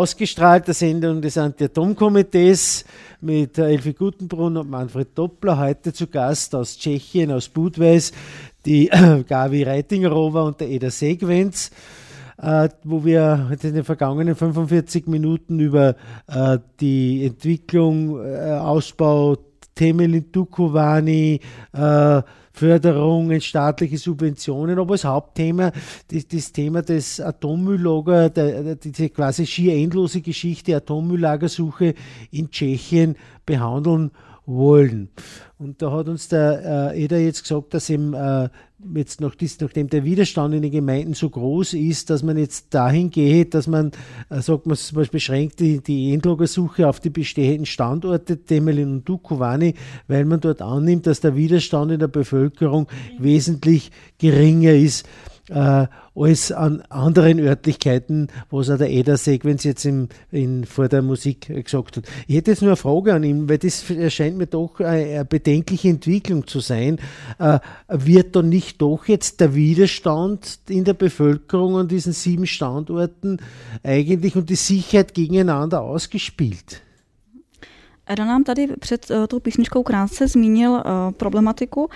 bei ausgestrahlter Sendung des Anti-Atom-Komitees mit Elfi Gutenbrunn und Manfred Doppler. Heute zu Gast aus Tschechien, aus Budweis, die Gavi Reitingerova und der Eda Segwenz. Äh, wo wir in den vergangenen 45 Minuten über äh, die Entwicklung, äh, Ausbau Temelin Dukovani, Förderungen, staatliche Subventionen, aber als Hauptthema das, das Thema des Atommülllager, diese quasi schier endlose Geschichte Atommülllagersuche in Tschechien behandeln wollen. Und da hat uns der äh, Eder jetzt gesagt, dass ihm äh, jetzt noch dies, nachdem der Widerstand in den Gemeinden so groß ist, dass man jetzt dahin geht, dass man, äh, sagt man zum Beispiel, beschränkt die, die Endlagersuche auf die bestehenden Standorte Temelin und Dukovani, weil man dort annimmt, dass der Widerstand in der Bevölkerung wesentlich geringer ist. Äh, als an anderen Örtlichkeiten, was auch der Eder Sequenz jetzt im, in, vor der Musik gesagt hat. Ich hätte jetzt nur eine Frage an ihn, weil das erscheint mir doch eine, bedenkliche Entwicklung zu sein. Äh, wird da nicht doch jetzt der Widerstand in der Bevölkerung an diesen sieben Standorten eigentlich und die Sicherheit gegeneinander ausgespielt? Eda nám tady před uh, tou písničkou krátce zmínil uh, problematiku uh,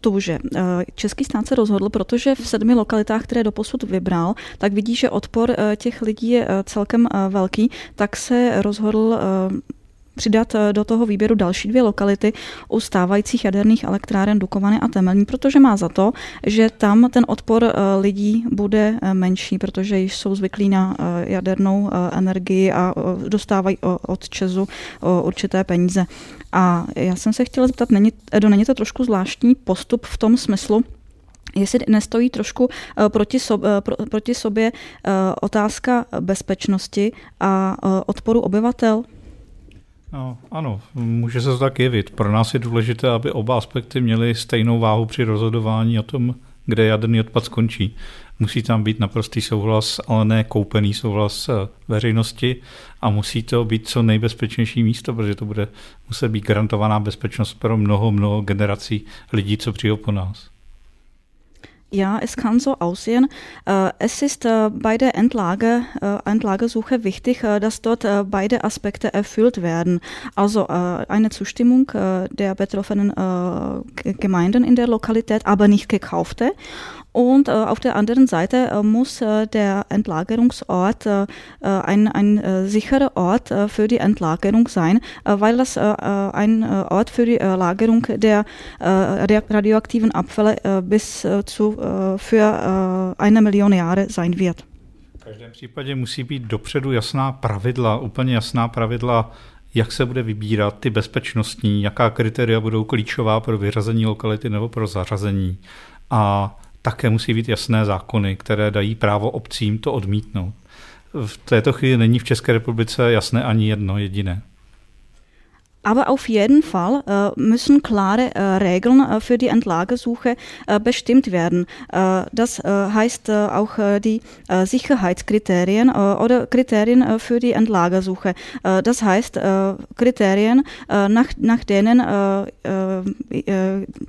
tu, že uh, český stát se rozhodl, protože v sedmi lokalitách, které doposud vybral, tak vidí, že odpor uh, těch lidí je uh, celkem uh, velký, tak se rozhodl uh, přidat eh, do toho výběru další dvě lokality u stávajících jaderných elektráren Dukovany a Temelní, protože má za to, že tam ten odpor eh, lidí bude eh, menší, protože již jsou zvyklí na jadernou energii a dostávají od Česu určité peníze. A já jsem se chtěla zeptat, není, Edo, není to trošku zvláštní postup v tom smyslu, jestli nestojí trošku proti, sobě, proti sobě otázka bezpečnosti a odporu obyvatel? No, ano, může se to tak jevit. Pro nás je důležité, aby oba aspekty měly stejnou váhu při rozhodování o tom, kde jaderný odpad skončí. Musí tam být naprostý souhlas, ale ne koupený souhlas eh, veřejnosti a musí to být co nejbezpečnější místo, protože to bude muset být garantovaná bezpečnost pro mnoho, mnoho generací lidí, co přijdou po nás. Ja, es kann so aussehen. Äh, es ist äh, bei der Endlage, äh, Endlagesuche wichtig, dass dort beide Aspekte erfüllt werden. Also eine Zustimmung der betroffenen Gemeinden in der Lokalität, aber nicht gekaufte. Und äh, auf der anderen Seite äh, muss äh, der Entlagerungsort ein, ein sicherer Ort für die Entlagerung sein, weil das ein Ort für die Lagerung der radioaktiven Abfälle bis zu für eine Million Jahre sein wird. V každém případě musí být dopředu jasná pravidla, úplně jasná pravidla, jak se bude vybírat ty bezpečnostní, jaká kritéria budou klíčová pro vyřazení lokality nebo pro zařazení. A také musí být jasné zákony, které dají právo obcím to odmítnout. V této chvíli není v České republice jasné ani jedno jediné. Aber auf jeden Fall äh, müssen klare äh, Regeln äh, für die Entlagesuche äh, bestimmt werden. Äh, das äh, heißt auch die Sicherheitskriterien oder Kriterien für die Entlagesuche. das heißt Kriterien, nach, nach denen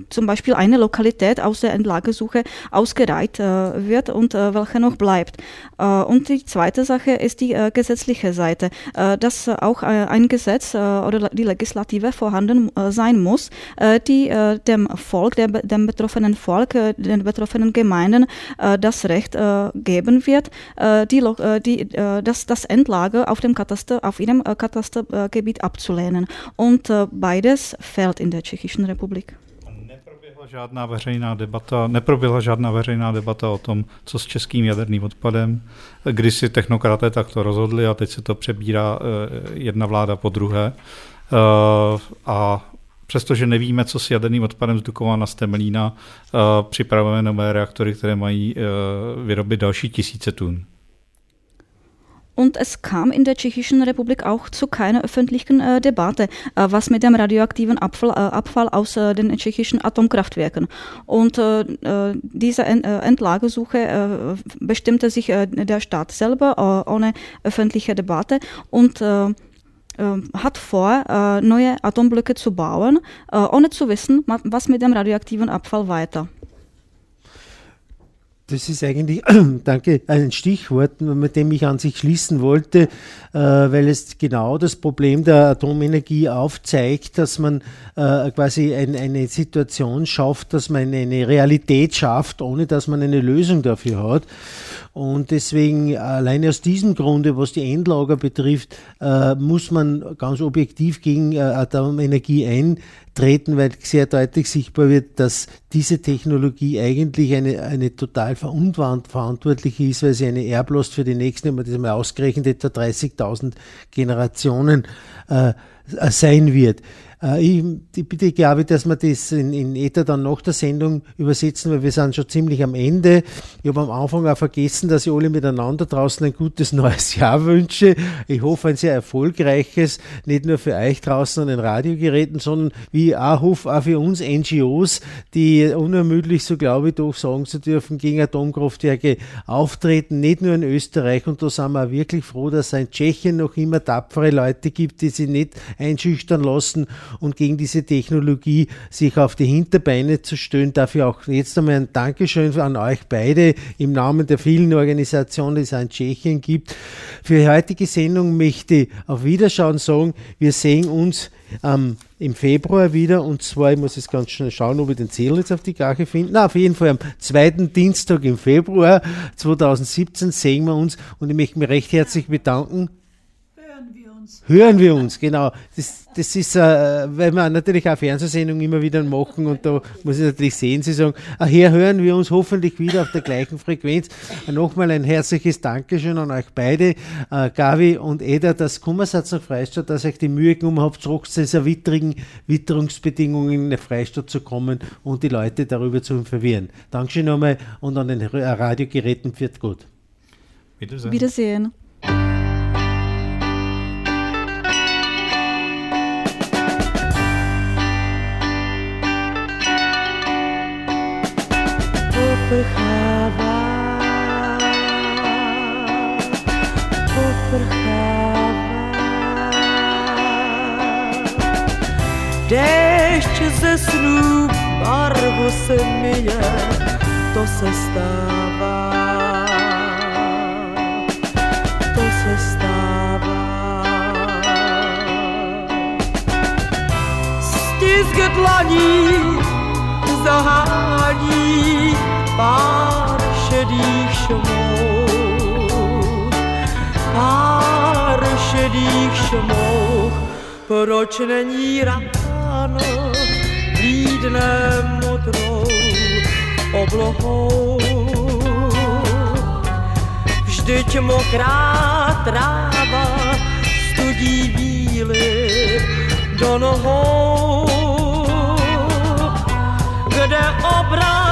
zum Beispiel eine Lokalität aus der Entlagesuche ausgereiht wird und welche noch bleibt. und die zweite Sache ist die gesetzliche Seite. dass auch ein Gesetz oder die Legislative Legislative vorhanden äh, sein muss, äh, die äh, dem Volk, der, dem betroffenen Volk, den betroffenen Gemeinden das Recht geben wird, die, die, das, das Endlager auf, dem Kataster, auf ihrem Katastergebiet abzulehnen. Und beides fällt in der Tschechischen Republik žádná veřejná debata, neproběhla žádná veřejná debata o tom, co s českým jaderným odpadem. Když si technokraté takto rozhodli a teď se to přebírá jedna vláda po druhé. Eh, a přestože nevíme, co s jaderným odpadem z Dukovan a Stemelína, eh, připravujeme nové reaktory, které mají eh, vyrobit další tisíce tun. Und es kam in der Tschechischen Republik auch zu keiner öffentlichen äh, Debatte, äh, was mit dem radioaktiven Abfall, äh, Abfall aus den tschechischen Atomkraftwerken. Und diese Entlagesuche bestimmte sich der Staat selber ohne öffentliche Debatte und hat vor, äh, neue Atomblöcke zu bauen, äh, ohne zu wissen, was mit dem radioaktiven Abfall weiter. das ist eigentlich, danke, ein Stichwort, mit dem ich an sich schließen wollte, äh, weil es genau das Problem der Atomenergie aufzeigt, dass man quasi ein, eine Situation schafft, dass man eine Realität schafft, ohne dass man eine Lösung dafür hat. Und deswegen, alleine aus diesem Grunde, was die Endlager betrifft, äh, muss man ganz objektiv gegen äh, Atomenergie eintreten, weil sehr deutlich sichtbar wird, dass diese Technologie eigentlich eine, eine total verantwortliche ist, weil sie eine Erblast für die nächsten, wenn man das mal ausgerechnet, etwa 30.000 Generationen äh, sein wird. Äh, ich, ich bitte, glaube ich, dass wir das in, in Ether dann nach der Sendung übersetzen, weil wir sind schon ziemlich am Ende. Ich habe am Anfang auch vergessen, dass ich alle miteinander draußen ein gutes neues Jahr wünsche. Ich hoffe, ein sehr erfolgreiches, nicht nur für euch draußen an den Radiogeräten, sondern wie ich auch hoffe, auch für uns NGOs, die unermüdlich, so glaube ich doch sagen zu dürfen, gegen Atomkraftwerke auftreten, nicht nur in Österreich. Und da sind wir wirklich froh, dass es in Tschechien noch immer tapfere Leute gibt, die sich nicht einschüchtern lassen und gegen diese Technologie sich auf die Hinterbeine zu stellen. Dafür auch jetzt einmal ein Dankeschön an euch beide im Namen der vielen Organisationen, die es in Tschechien gibt. Für die heutige Sendung möchte ich auf Wiederschauen sagen, wir sehen uns ähm, im Februar wieder und zwar, ich muss jetzt ganz schnell schauen, ob ich den Zähler jetzt auf die Gache finde. Na, auf jeden Fall am zweiten Dienstag im Februar 2017 sehen wir uns und ich möchte mich recht herzlich bedanken Hören wir uns, genau. Das, das ist, äh, weil wir natürlich auch Fernsehsendungen immer wieder machen und da muss ich natürlich sehen, Sie sagen, ah, hier hören wir uns hoffentlich wieder auf der gleichen Frequenz. Nochmal ein herzliches Dankeschön an euch beide, äh, Gavi und Eda, das Kummersatz nach Freistadt, dass euch die Mühe genommen habt, trotz dieser wittrigen Witterungsbedingungen in eine Freistadt zu kommen und die Leute darüber zu informieren. Dankeschön nochmal und an den Radiogeräten wird gut. Wiedersehen. Wiedersehen. Poprchává, poprchává. Déšť ze snů barvu se myje, to se stává, to se stává. Stisk dlaní zahání pár šedých šmouk, pár šedých šmouk, proč není ráno lídne modrou oblohou. Vždyť mokrá tráva studí bíly do nohou, kde obraz